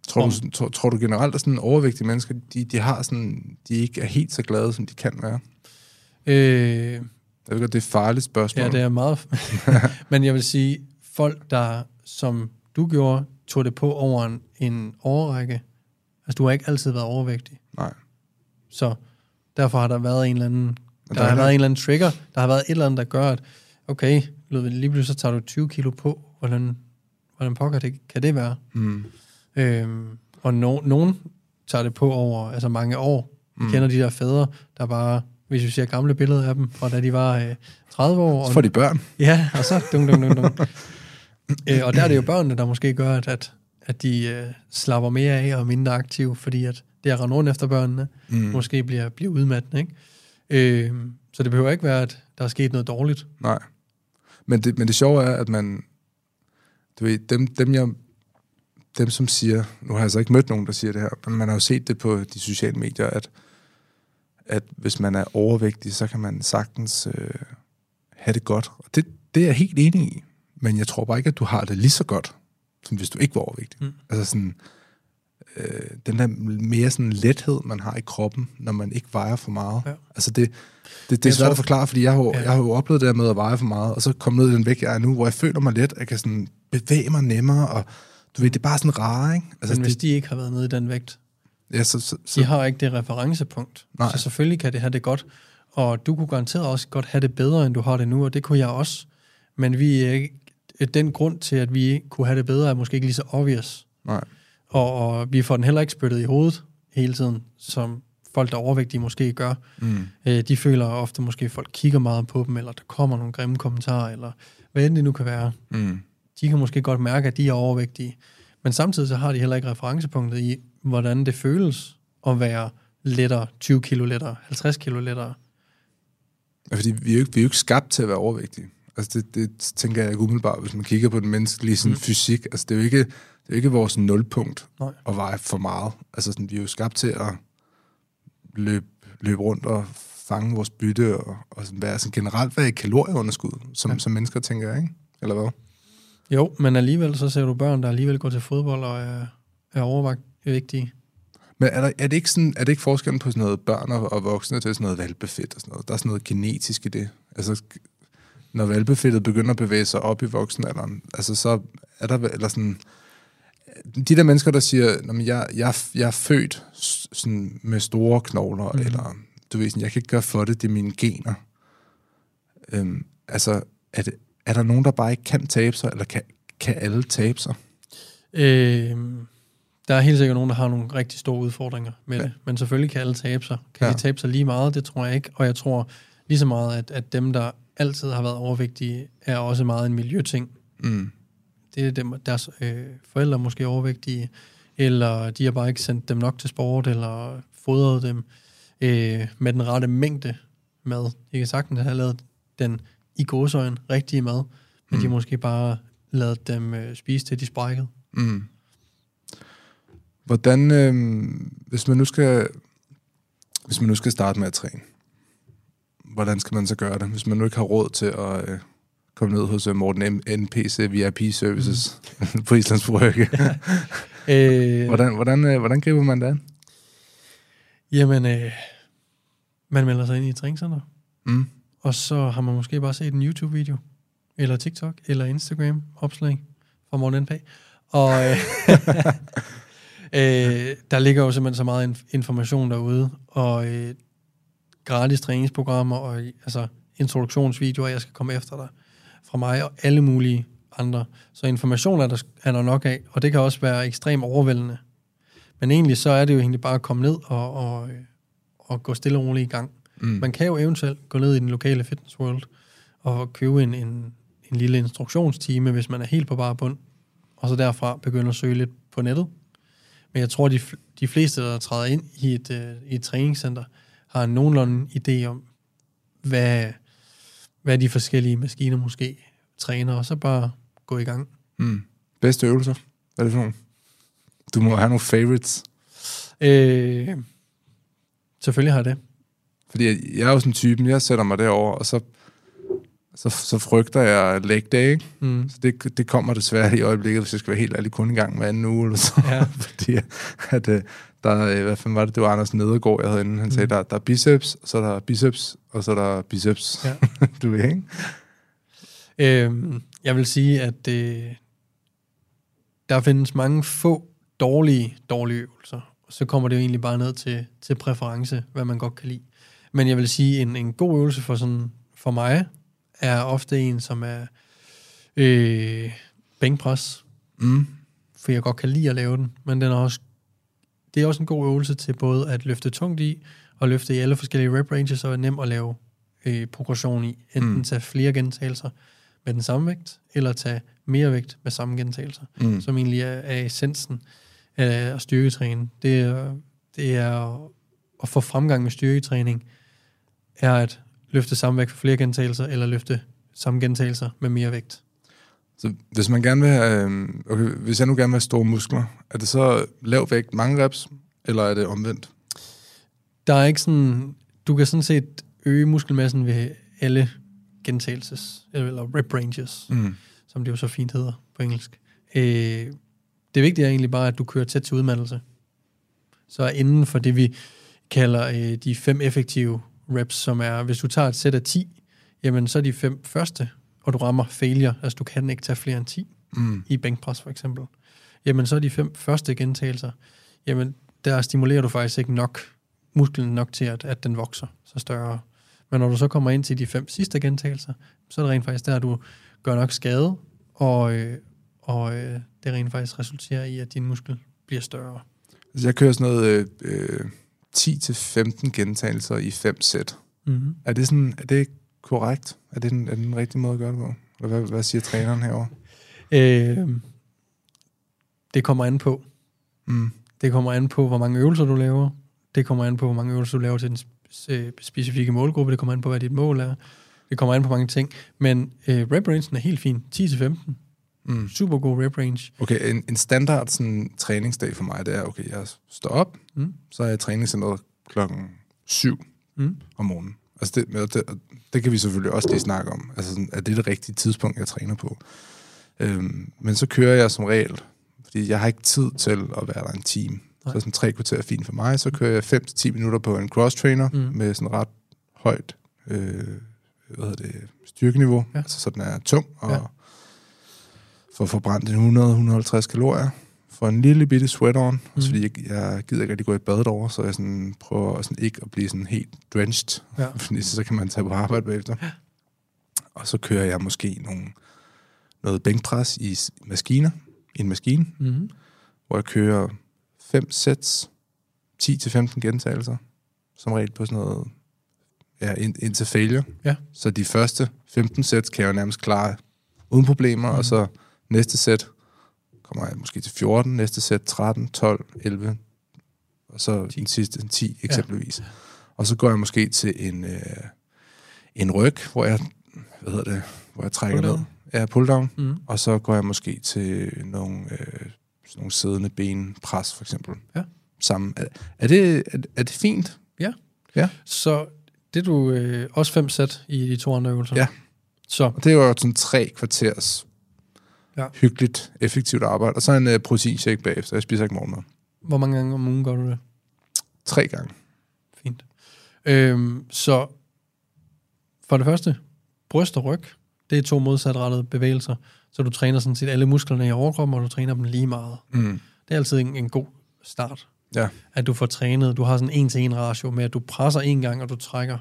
Tror, du, tror, tror du generelt, at sådan overvægtige mennesker, de, de har sådan, de ikke er helt så glade, som de kan være? øh, Jeg ved godt, det er et farligt spørgsmål. Ja, det er meget. Men jeg vil sige, folk, der, som du gjorde, tog det på over en, en årrække. Altså, du har ikke altid været overvægtig. Nej. Så derfor har der været en eller anden, der, der er har været en eller anden trigger. Der har været et eller andet, der gør, at okay, lige pludselig så tager du 20 kilo på. Hvordan, hvordan pokker det, kan det være? Mm. Øhm, og no, nogen tager det på over altså mange år. Vi Mm. kender de der fædre, der bare, hvis vi ser gamle billeder af dem, fra da de var øh, 30 år. Så og får de børn. Ja, og så dung, dung, dung, dung. øh, og der er det jo børnene, der måske gør, at, at, at de øh, slapper mere af og er mindre aktive, fordi at det at rende rundt efter børnene mm. måske bliver, bliver udmattende. Ikke? Øh, så det behøver ikke være, at der er sket noget dårligt. Nej. Men det, men det sjove er, at man... Du ved, dem, dem, jeg, dem som siger... Nu har jeg altså ikke mødt nogen, der siger det her, men man har jo set det på de sociale medier, at, at hvis man er overvægtig, så kan man sagtens øh, have det godt. Og det, det er jeg helt enig i. Men jeg tror bare ikke, at du har det lige så godt, som hvis du ikke var overvægtig. Mm. Altså sådan... Øh, den der mere sådan lethed, man har i kroppen, når man ikke vejer for meget. Ja. Altså det, det, det er svært at forklare, fordi jeg har, Ja. jeg har jo oplevet det der med at veje for meget, og så komme ned i den vægt, jeg er nu, hvor jeg føler mig let, jeg kan sådan bevæge mig nemmere, og du ved, det er bare sådan rare, ikke? Altså, Men hvis det, de ikke har været nede i den vægt, ja, så, så, så, de har ikke det referencepunkt. Nej. Så selvfølgelig kan det have det godt. Og du kunne garanteret også godt have det bedre, end du har det nu, og det kunne jeg også. Men vi er ikke, den grund til, at vi kunne have det bedre, er måske ikke lige så obvious. nej. Og, og vi får den heller ikke spyttet i hovedet hele tiden, som folk, der er overvægtige, måske gør. Mm. Øh, de føler ofte måske, at folk kigger meget på dem, eller der kommer nogle grimme kommentarer, eller hvad end det nu kan være. Mm. De kan måske godt mærke, at de er overvægtige. Men samtidig så har de heller ikke referencepunktet i, hvordan det føles at være lettere, 20 kilo lettere, 50 kilo lettere. Ja, Fordi vi er, jo ikke, vi er jo ikke skabt til at være overvægtige. Altså det, det tænker jeg ikke umiddelbart, hvis man kigger på den menneskelige sådan, Mm. fysik. Altså det er jo ikke, det er ikke vores nulpunkt Nej. at veje for meget. Altså sådan, vi er jo skabt til at løbe, løbe rundt og fange vores bytte og, og sådan være, sådan generelt være i kalorieunderskud, som, Ja. som mennesker tænker jeg, ikke? Eller hvad? Jo, men alligevel så ser du børn, der alligevel går til fodbold og er, er overvægtige. Men er, der, er, det ikke sådan, er det ikke forskellen på sådan noget børn og, og voksne til sådan noget valbefedt og sådan noget? Der er sådan noget genetisk i det. Altså, når valpefedtet begynder at bevæge sig op i voksenalderen, altså så er der, eller sådan, de der mennesker, der siger, at jeg, jeg, jeg er født sådan med store knogler, mm. eller du ved, sådan, jeg kan ikke gøre for det, det er mine gener. Øhm, altså, er, det, er der nogen, der bare ikke kan tabe sig, eller kan, kan alle tabe sig? Øh, der er helt sikkert nogen, der har nogle rigtig store udfordringer med ja. det, men selvfølgelig kan alle tabe sig. Kan ja. de tabe sig lige meget? Det tror jeg ikke, og jeg tror lige så meget, at, at dem, der altid har været overvægtige, er også meget en miljøting. Mm. Det er dem, deres øh, forældre måske overvægtige, eller de har bare ikke sendt dem nok til sport, eller fodret dem øh, med den rette mængde mad. De kan sagtens have lavet den i gåsøjen rigtige mad, men mm. de har måske bare lavet dem øh, spise til de sprækket. Mm. Hvordan, øh, hvis man nu skal hvis man nu skal starte med at træne, hvordan skal man så gøre det, hvis man nu ikke har råd til at øh, komme ned hos øh, Morten NPC VIP Services mm. på Islands Brygge? øh, hvordan, hvordan, øh, hvordan griber man det Jamen, øh, man melder sig ind i et træningscenter, mm. og så har man måske bare set en YouTube-video, eller TikTok, eller Instagram-opslag fra Morten NP. Og øh, øh, der ligger jo simpelthen så meget information derude, og øh, gratis træningsprogrammer, og altså introduktionsvideoer, jeg skal komme efter dig, fra mig og alle mulige andre. Så information er der, er der nok af, og det kan også være ekstremt overvældende. Men egentlig så er det jo egentlig bare at komme ned og, og, og gå stille og roligt i gang. Mm. Man kan jo eventuelt gå ned i den lokale fitness world og købe en, en, en lille instruktionstime, hvis man er helt på bare bund, og så derfra begynde at søge lidt på nettet. Men jeg tror, de, de fleste, der træder ind i et, uh, i et træningscenter, har en nogenlunde idé om, hvad, hvad de forskellige maskiner måske træner, og så bare gå i gang. Mm. Bedste øvelser? Hvad er det for nogle? Du må have nogle favorites. Øh, selvfølgelig har jeg det. Fordi jeg er jo sådan en typen, jeg sætter mig derover og så, så, så frygter jeg leg day, ikke? Mm. Så det, det kommer desværre i øjeblikket, hvis jeg skal være helt ærlig, kun en gang med anden uge, eller så. Ja. Fordi at, øh, der, øh, hvad fanden var det, det var Anders Nedergaard, jeg havde inden. Han sagde, mm. der, der er biceps, så er der biceps, og så er der biceps. Ja. du ved, ikke? Øhm, jeg vil sige, at det, øh, der findes mange få dårlige, dårlige øvelser. Og så kommer det jo egentlig bare ned til, til præference, hvad man godt kan lide. Men jeg vil sige, en, en god øvelse for, sådan, for mig er ofte en, som er øh, bænkpres. Mm. For jeg godt kan lide at lave den, men den er også, det er også en god øvelse til både at løfte tungt i, og løfte i alle forskellige rep ranges, og er nem at lave øh, progression i. Enten mm. tage flere gentagelser med den samme vægt, eller tage mere vægt med samme gentagelser, mm. som egentlig er, er essensen af at styrketræne. Det er, det er at få fremgang med styrketræning, er at løfte samme vægt for flere gentagelser, eller løfte samme gentagelser med mere vægt. Så hvis man gerne vil have, øhm, okay, hvis jeg nu gerne vil have store muskler, er det så lav vægt, mange reps, eller er det omvendt? Der er ikke sådan, du kan sådan set øge muskelmassen ved alle gentagelses, eller rep ranges, mm. som det jo så fint hedder på engelsk. Øh, det vigtige er egentlig bare, at du kører tæt til udmattelse. Så inden for det, vi kalder øh, de fem effektive reps, som er, hvis du tager et sæt af 10, jamen så er de fem første, og du rammer failure, altså du kan ikke tage flere end 10 mm. i bænkpres for eksempel, jamen så er de fem første gentagelser, jamen der stimulerer du faktisk ikke nok musklen nok til, at, at den vokser så større. Men når du så kommer ind til de fem sidste gentagelser, så er det rent faktisk der, du gør nok skade, og, øh, og øh, det rent faktisk resulterer i, at din muskel bliver større. Altså jeg kører sådan noget øh, 10-15 gentagelser i fem sæt. Mm-hmm. Er det sådan, er det korrekt? Er det den, er det den rigtige måde at gøre det på? Eller hvad, hvad siger træneren herover? Øh, det kommer an på. Mm. Det kommer an på, hvor mange øvelser du laver. Det kommer an på, hvor mange øvelser du laver til den specifikke målgruppe. Det kommer an på, hvad dit mål er. Det kommer an på mange ting. Men øh, rep er helt fin. 10-15. Mm. Super god rep range. Okay, en, en standard sådan, træningsdag for mig, det er, okay, jeg står op, mm. så er jeg i træningscenteret klokken 7 mm. om morgenen. Altså det, det, det kan vi selvfølgelig også lige snakke om. Altså, sådan, er det det rigtige tidspunkt, jeg træner på? Øhm, men så kører jeg som regel, fordi jeg har ikke tid til at være der en time. Nej. Så sådan tre kvarter er fint for mig. Så kører jeg 5-10 minutter på en cross-trainer mm. med sådan ret højt øh, hvad hedder det, styrkeniveau, Ja. altså så den er tung, og Ja. Får forbrændt en 100-150 kalorier, for en lille bitte sweat-on, mm. Mhm. fordi jeg, jeg gider ikke rigtig gå i badet over, så jeg sådan prøver sådan ikke at blive sådan helt drenched, Ja. fordi så, kan man tage på arbejde bagefter. Ja. Og så kører jeg måske nogle, noget bænkpres i maskiner, i en maskine, Mm-hmm. hvor jeg kører 5 sets, 10-15 gentagelser, som regel på sådan noget, ja, ind, indtil failure. Ja. Så de første 15 sæt kan jeg jo nærmest klare uden problemer, mm. og så næste sæt kommer jeg måske til 14, næste sæt 13, 12, 11, og så 10. den sidste 10 eksempelvis. Ja. Og så går jeg måske til en, øh, en ryg, hvor jeg, hvad hedder det, hvor jeg trækker Pull ned. Ja, pull down. Mm. Og så går jeg måske til nogle, øh, nogle siddende benpres, for eksempel. Ja. Sammen. Er, er, det, er, er det fint? Så det er du øh, også fem sæt i de to andre øvelser. Ja. Så Og det er jo sådan tre kvarters Ja. hyggeligt, effektivt arbejde. Og så en uh, proteinshake bagefter. Jeg spiser ikke morgenmad. hvor mange gange om ugen gør du det? Tre gange. Fint. Øhm, så for det første, bryst og ryg, det er to modsatrettede bevægelser. Så du træner sådan set alle musklerne i overkroppen, og du træner dem lige meget. Mm. Det er altid en, en god start. Ja. At du får trænet, du har sådan en til en ratio med, at du presser en gang, og du trækker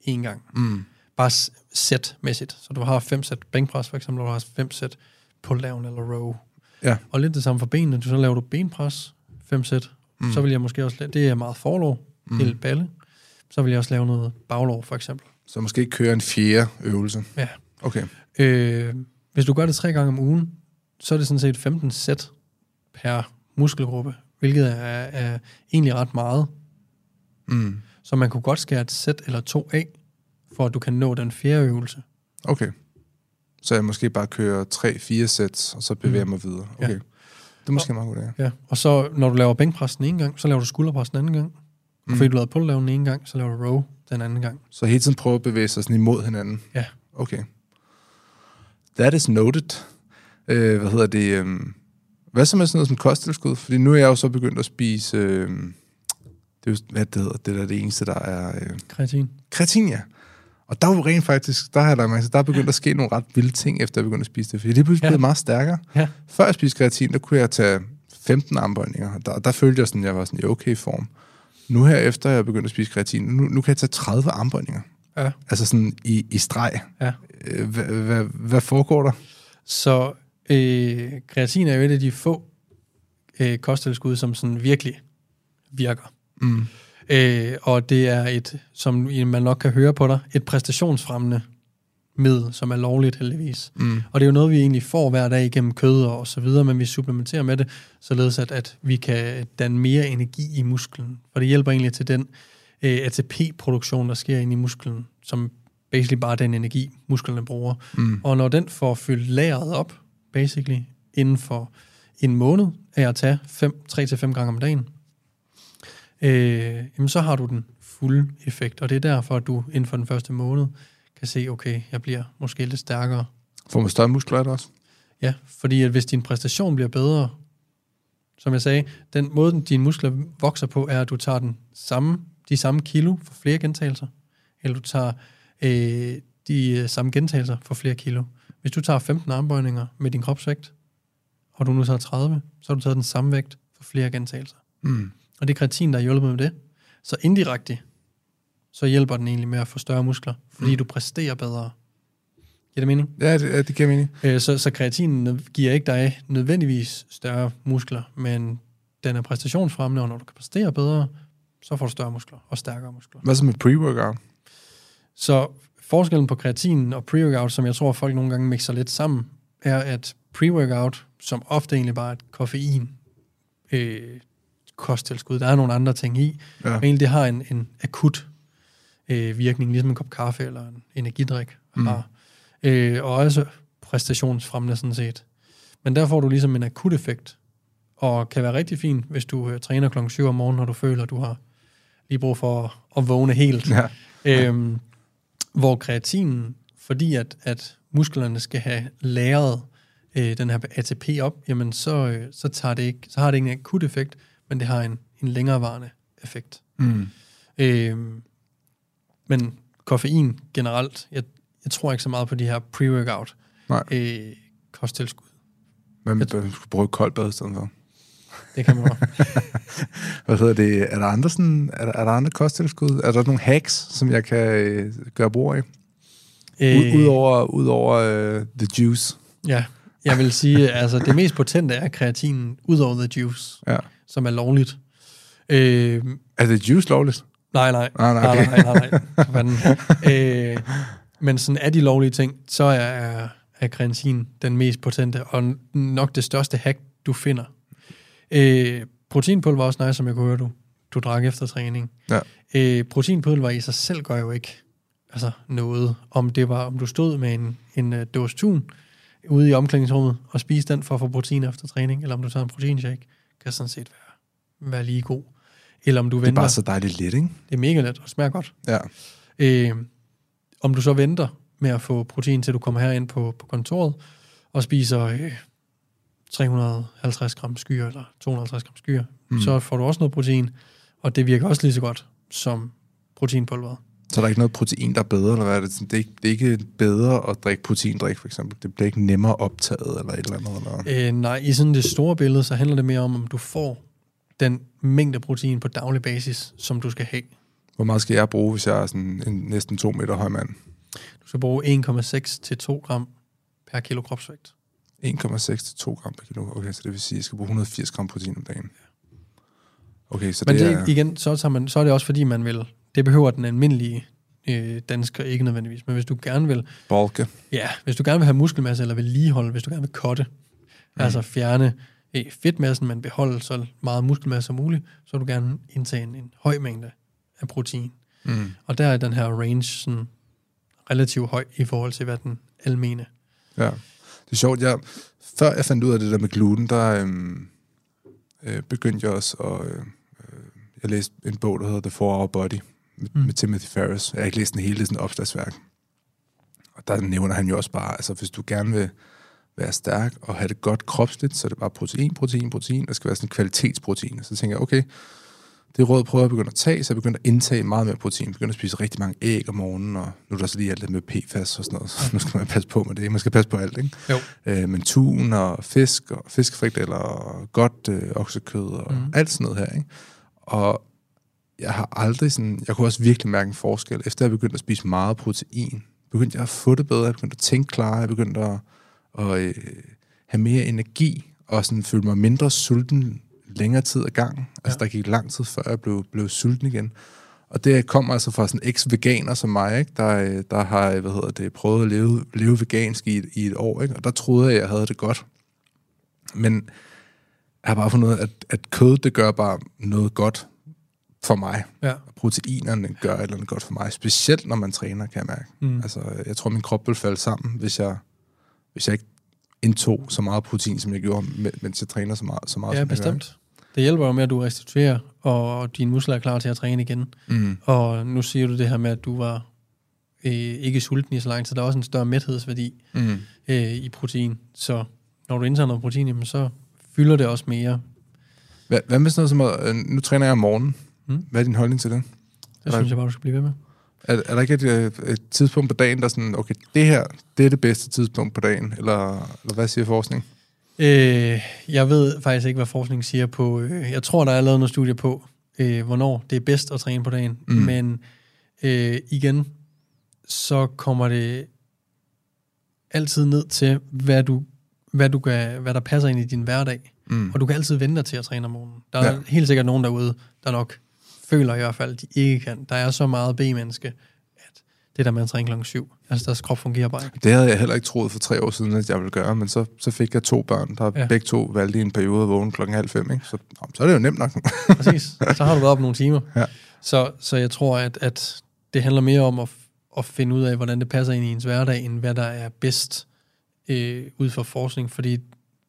en gang. Mm. Bare sætmæssigt. Så du har fem sæt bænkpres for eksempel, og du har fem sæt pull down eller row. Ja. Og lidt det samme for benene. Du så laver du benpres, fem sæt. Mm. Så vil jeg måske også lave, det er meget forlov, mm. helt balle. Så vil jeg også lave noget baglov for eksempel. Så måske ikke køre en fjerde øvelse. Ja. Okay. Øh, hvis du gør det tre gange om ugen, så er det sådan set 15 sæt per muskelgruppe, hvilket er, er egentlig ret meget. Mm. Så man kunne godt skære et sæt eller to af, for at du kan nå den fjerde øvelse. Okay. Så jeg måske bare kører tre-fire sæt, og så bevæger Mm. mig videre. Ja. Okay. Det er måske meget godt, ja. Ja. Og så når du laver bænkpres den ene gang, så laver du skulderpres den anden gang. Og Mm. fordi du lavede pull den ene gang, så laver du row den anden gang. Så hele tiden prøve at bevæge sig sådan imod hinanden. Ja. Okay. That is noted. Øh, hvad hedder det? øhm, hvad så med sådan noget som kosttilskud? Fordi nu er jeg jo så begyndt at spise... Øh, det er jo, hvad det hedder, det der er det eneste, der er... Øh, Kreatin. kreatin, ja. Og der er jo rent faktisk, der har jeg mærke der er begyndt at ske nogle ret vilde ting, efter jeg begyndte at spise det. Fordi det pludselig Ja. blevet meget stærkere. Ja. Før jeg spiste kreatin, der kunne jeg tage 15 armbøjninger. og Der, der følte jeg sådan, jeg var sådan i okay form. Nu her efter jeg begyndte at spise kreatin, nu, nu kan jeg tage 30 armbøjninger. Ja. Altså sådan i, i streg. Ja. Øh, hvad foregår der? Så øh, kreatin er jo et af de få øh, kosttilskud, som sådan virkelig virker. Mm. Øh, og det er et, som man nok kan høre på dig, et præstationsfremmende middel, som er lovligt heldigvis. Mm. Og det er jo noget, vi egentlig får hver dag igennem kød og så videre, men vi supplementerer med det, således at, at vi kan danne mere energi i musklen. For det hjælper egentlig til den øh, ATP-produktion, der sker inde i musklen, som basically bare den energi, musklerne bruger. Mm. Og når den får fyldt lageret op, basically, inden for en måned af at tage 3-5 gange om dagen, øh, jamen så har du den fulde effekt. Og det er derfor, at du inden for den første måned kan se, okay, jeg bliver måske lidt stærkere. Får man større muskler også? Ja, fordi at hvis din præstation bliver bedre, som jeg sagde, den måde, dine muskler vokser på, er, at du tager den samme, de samme kilo for flere gentagelser, eller du tager øh, de øh, samme gentagelser for flere kilo. Hvis du tager 15 armbøjninger med din kropsvægt, og du nu tager 30, så har du taget den samme vægt for flere gentagelser. Mm. Og det er kreatin, der hjælper med det. Så indirekte, så hjælper den egentlig med at få større muskler, fordi mm. du præsterer bedre. Giver det mening? Ja, det, ja, det giver mening. Øh, Så, så kreatinen giver ikke dig nødvendigvis større muskler, men den er præstationsfremmende, og når du kan præstere bedre, så får du større muskler og stærkere muskler. Hvad så med pre-workout? Så forskellen på kreatin og pre-workout, som jeg tror, folk nogle gange mixer lidt sammen, er, at pre-workout, som ofte egentlig bare er et koffein øh, kosttilskud, der er nogle andre ting i, Ja. men egentlig det har en, en akut øh, virkning, ligesom en kop kaffe eller en energidrik Mm. har. Øh, og også præstationsfremmende sådan set. Men der får du ligesom en akut effekt, og kan være rigtig fint, hvis du øh, træner klokken 7 om morgenen, når du føler, at du har lige brug for at, at vågne helt. Ja. Øhm, hvor kreatinen, fordi at, at musklerne skal have læret øh, den her ATP op, jamen så, øh, så, tager det ikke, så har det ikke en akut effekt, men det har en, en længerevarende effekt. Mm. Øhm, men koffein generelt, jeg, jeg tror ikke så meget på de her pre-workout øh, kosttilskud. Men man skulle bruge koldt bad i stedet for. Det kan man også. Hvad hedder det? Er der andre, sådan, er der, er der andre kosttilskud? Er der nogle hacks, som jeg kan øh, gøre brug af? Øh, Udover ud over, uh, the juice. Ja, jeg vil sige, altså det mest potente er kreatinen, ud over the juice, Ja. Som er lovligt. Øh, Er det juice lovligt? nej, nej. Nej, nej, okay. nej, nej, nej, nej. Øh, men sådan er de lovlige ting, så er, er kreatin den mest potente, og nok det største hack, du finder. Øh, proteinpulver er også nice, som jeg kunne høre, du, du drak efter træning. Ja. Øh, proteinpulver i sig selv gør jo ikke altså noget. Om det var, om du stod med en, en uh, dåse tun ude i omklædningsrummet og spiste den for at få protein efter træning, eller om du tager en proteinshake, kan sådan set være, være lige god. Eller om du Det er venter. bare så dejligt lidt, ikke? det er mega let og smager godt. Ja. Øh, om du så venter med at få protein, til du kommer herind på, på kontoret, og spiser øh, 350 gram skyer, eller 250 gram skyer, mm. så får du også noget protein, og det virker også lige så godt som proteinpulveret. Så er der ikke noget protein, der er bedre, eller hvad er det? Det er ikke, det er ikke bedre at drikke proteindrik, for eksempel. Det bliver ikke nemmere optaget, eller et eller andet. Eller... Øh, nej, i sådan det store billede, så handler det mere om, om du får den mængde protein på daglig basis, som du skal have. Hvor meget skal jeg bruge, hvis jeg er sådan en næsten to meter høj mand? Du skal bruge 1,6 til 2 gram per kilo kropsvægt. 1,6 til 2 gram per kilo. Okay, så det vil sige, at jeg skal bruge 180 gram protein om dagen. Okay, så Men det, det, er... igen, så, tager man, så er det også fordi, man vil... Det behøver den almindelige øh, dansker ikke nødvendigvis. Men hvis du gerne vil... Bolke. Ja, hvis du gerne vil have muskelmasse eller vedligeholde, hvis du gerne vil kotte, mm. altså fjerne øh, fedtmassen, men beholde så meget muskelmasse som muligt, så vil du gerne indtage en, en høj mængde af protein. Mm. Og der er den her range sådan relativt høj i forhold til, hvad den almene. Ja. Det er sjovt, jeg, før jeg fandt ud af det der med gluten, der øhm, øh, begyndte jeg også at... Øh, øh, jeg læste en bog, der hedder The 4-Hour Body, med, mm. Med Timothy Ferris. Jeg har ikke læst den hele, det er sådan et opslagsværk. Og der nævner han jo også bare, altså hvis du gerne vil være stærk og have det godt kropsligt, så er det bare protein, protein, protein. Der skal være sådan en kvalitetsprotein. Så tænker jeg, okay, det råd prøver jeg at begynde at tage, så jeg begynder at indtage meget mere protein. Jeg begynder at spise rigtig mange æg om morgenen, og nu er der så lige alt det med PFAS og sådan noget, så nu skal man passe på med det. Man skal passe på alt, ikke? Jo. Øh, men tun og fisk og fiskefrikadeller og godt øh, oksekød og mm. alt sådan noget her, ikke? Og jeg har aldrig sådan, jeg kunne også virkelig mærke en forskel. Efter jeg begyndte at spise meget protein, begyndte jeg at få det bedre, jeg begyndte at tænke klarere, jeg begyndte at, at øh, have mere energi, og sådan føle mig mindre sulten længere tid ad gang. Altså, Ja. der gik lang tid, før jeg blev, blev sulten igen. Og det kommer altså fra sådan eks-veganer som mig, ikke? Der, øh, der har hvad hedder det, prøvet at leve, leve vegansk i et, i et år, ikke? og der troede jeg, at jeg havde det godt. Men jeg har bare fundet ud af, at, at kød, det gør bare noget godt for mig. Ja. Proteinerne gør et eller andet godt for mig. Specielt når man træner, kan jeg mærke. Mm. Altså, jeg tror, min krop vil falde sammen, hvis jeg, hvis jeg ikke indtog så meget protein, som jeg gjorde, me- mens jeg træner så meget, så meget Ja, som jeg gør, bestemt. Det hjælper jo med, at du restituerer, og dine muskler er klar til at træne igen. Mm. Og nu siger du det her med, at du var øh, ikke sulten i så lang tid. Der er også en større mæthedsværdi Mm. øh, i protein. Så når du indtager noget protein, jamen, så fylder det også mere. Hvad, hvad med sådan noget som, at, øh, nu træner jeg om morgenen. Mm. Hvad er din holdning til det? Det synes jeg bare, du skal blive ved med. Er, er der ikke et, øh, et tidspunkt på dagen, der er sådan, okay, det her, det er det bedste tidspunkt på dagen, eller, eller hvad siger forskning? Øh, jeg ved faktisk ikke, hvad forskningen siger på... Øh, jeg tror, der er lavet noget studie på, øh, hvornår det er bedst at træne på dagen. Mm. Men øh, igen, så kommer det altid ned til, hvad, du, hvad, du kan, hvad der passer ind i din hverdag. Mm. Og du kan altid vente dig til at træne om morgenen. Der er ja. helt sikkert nogen derude, der nok føler i hvert fald, de ikke kan. Der er så meget B-menneske, at det der med at træne klokken syv, altså deres krop fungerer bare ikke. Det havde jeg heller ikke troet for tre år siden, at jeg ville gøre, men så, så fik jeg to børn, der ja. Begge to valgte i en periode at vågne klokken halv fem, ikke? Så, nå, så er det jo nemt nok. Præcis. Så har du været op nogle timer. Ja. Så, så jeg tror, at, at det handler mere om at, at finde ud af, hvordan det passer ind i ens hverdag, end hvad der er bedst øh, ud fra forskning. Fordi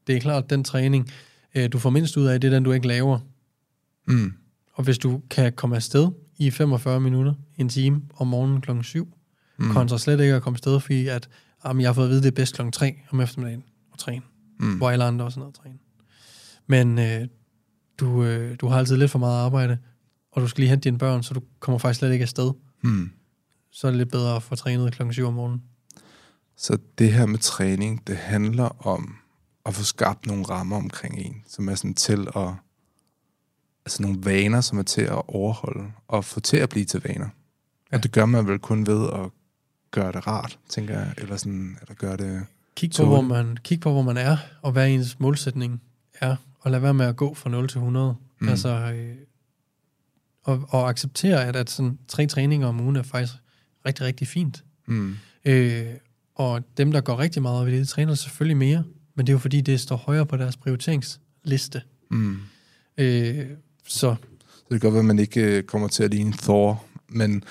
det er klart, at den træning, øh, du får mindst ud af, det er den, du ikke laver. Mm. Og hvis du kan komme afsted i 45 minutter, en time om morgenen klokken 7, Mm. kontra slet ikke at komme afsted, fordi at, jamen, jeg har fået at vide, det er bedst klokken 3 om eftermiddagen at træne, Mm. hvor alle andre også er nede træne. Men øh, du, øh, du har altid lidt for meget arbejde, og du skal lige hente dine børn, så du kommer faktisk slet ikke afsted. Mm. Så er det lidt bedre at få trænet klokken 7 om morgenen. Så det her med træning, det handler om at få skabt nogle rammer omkring en, som er sådan til at... Altså nogle vaner, som er til at overholde, og få til at blive til vaner. Ja. Og det gør man vel kun ved at gøre det rart, tænker jeg, eller sådan, eller gøre det... Kig på, hvor man, kig på, hvor man er, og hvad ens målsætning er, og lad være med at gå fra 0 til 100. Mm. Altså, øh, og, og acceptere, at, at sådan, tre træninger om ugen er faktisk rigtig, rigtig fint. Mm. Øh, og dem, der går rigtig meget op i det, træner selvfølgelig mere, men det er jo fordi, det står højere på deres prioriteringsliste. Mm. Øh, så Så det kan godt være, at man ikke øh, kommer til at ligne Thor, men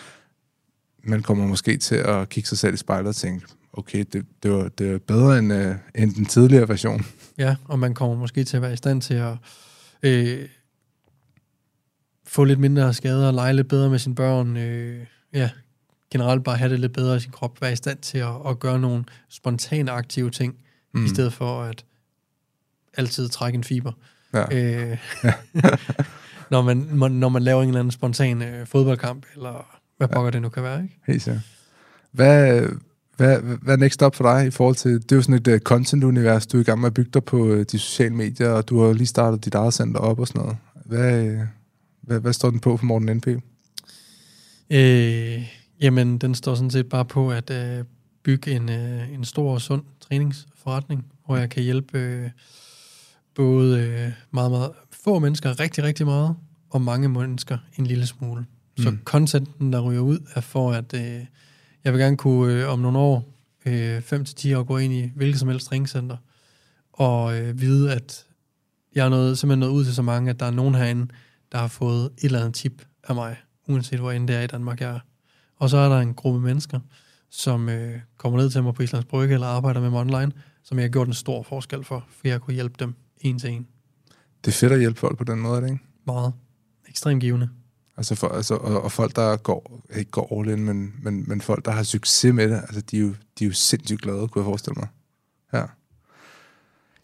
man kommer måske til at kigge sig selv i spejlet og tænke, okay, det, det, var, det var bedre end, øh, end den tidligere version. Ja, og man kommer måske til at være i stand til at øh, få lidt mindre skader, lege lidt bedre med sine børn, øh, ja, generelt bare have det lidt bedre i sin krop, være i stand til at, at gøre nogle spontane aktive ting, mm. i stedet for at altid trække en fiber. Ja. Øh, når, man, man, når man laver en eller anden spontan øh, fodboldkamp, eller hvad pokker det nu kan være, ikke? Helt sikkert. Hvad, hvad, hvad er next up for dig i forhold til, det er jo sådan et uh, content-univers, du er i gang med at bygge dig på uh, de sociale medier, og du har lige startet dit eget center op og sådan noget. Hvad, øh, hvad, hvad står den på for Morten NP? Øh, jamen, den står sådan set bare på at øh, bygge en, øh, en stor og sund træningsforretning, hvor jeg kan hjælpe øh, både øh, meget, meget få mennesker rigtig, rigtig meget, og mange mennesker en lille smule. Så Mm. contenten, der ryger ud, er for, at øh, jeg vil gerne kunne øh, om nogle år, øh, 5-10 år, gå ind i hvilket som helst træningscenter, og øh, vide, at jeg er nået, simpelthen nået ud til så mange, at der er nogen herinde, der har fået et eller andet tip af mig, uanset hvor end det er i Danmark, jeg er. Og så er der en gruppe mennesker, som øh, kommer ned til mig på Islands Brygge, eller arbejder med mig online, som jeg har gjort en stor forskel for, for jeg kunne hjælpe dem en til en. Det er fedt at hjælpe folk på den måde, er det ikke? Meget. Ekstremt givende. Altså, for, altså og, og folk, der går, ikke går all in, men, men, men folk, der har succes med det, altså, de er jo, de er jo sindssygt glade, kunne jeg forestille mig. Ja.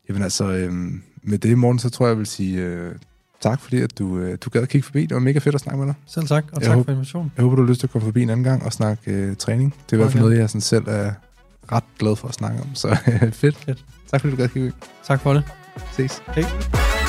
Jamen altså, øhm, med det, Morten, så tror jeg, jeg vil sige øh, tak, fordi at du, øh, du gad at kigge forbi. Det var mega fedt at snakke med dig. Selv tak, og Jeg tak håber- for invitationen. Jeg håber, du har lyst til at komme forbi en anden gang og snakke øh, træning. Det er i hvert fald noget, jeg sådan selv er ret glad for at snakke om. Så øh, fedt. Fedt. Tak fordi du gad at kigge ud. Tak for det. Ses. Hej.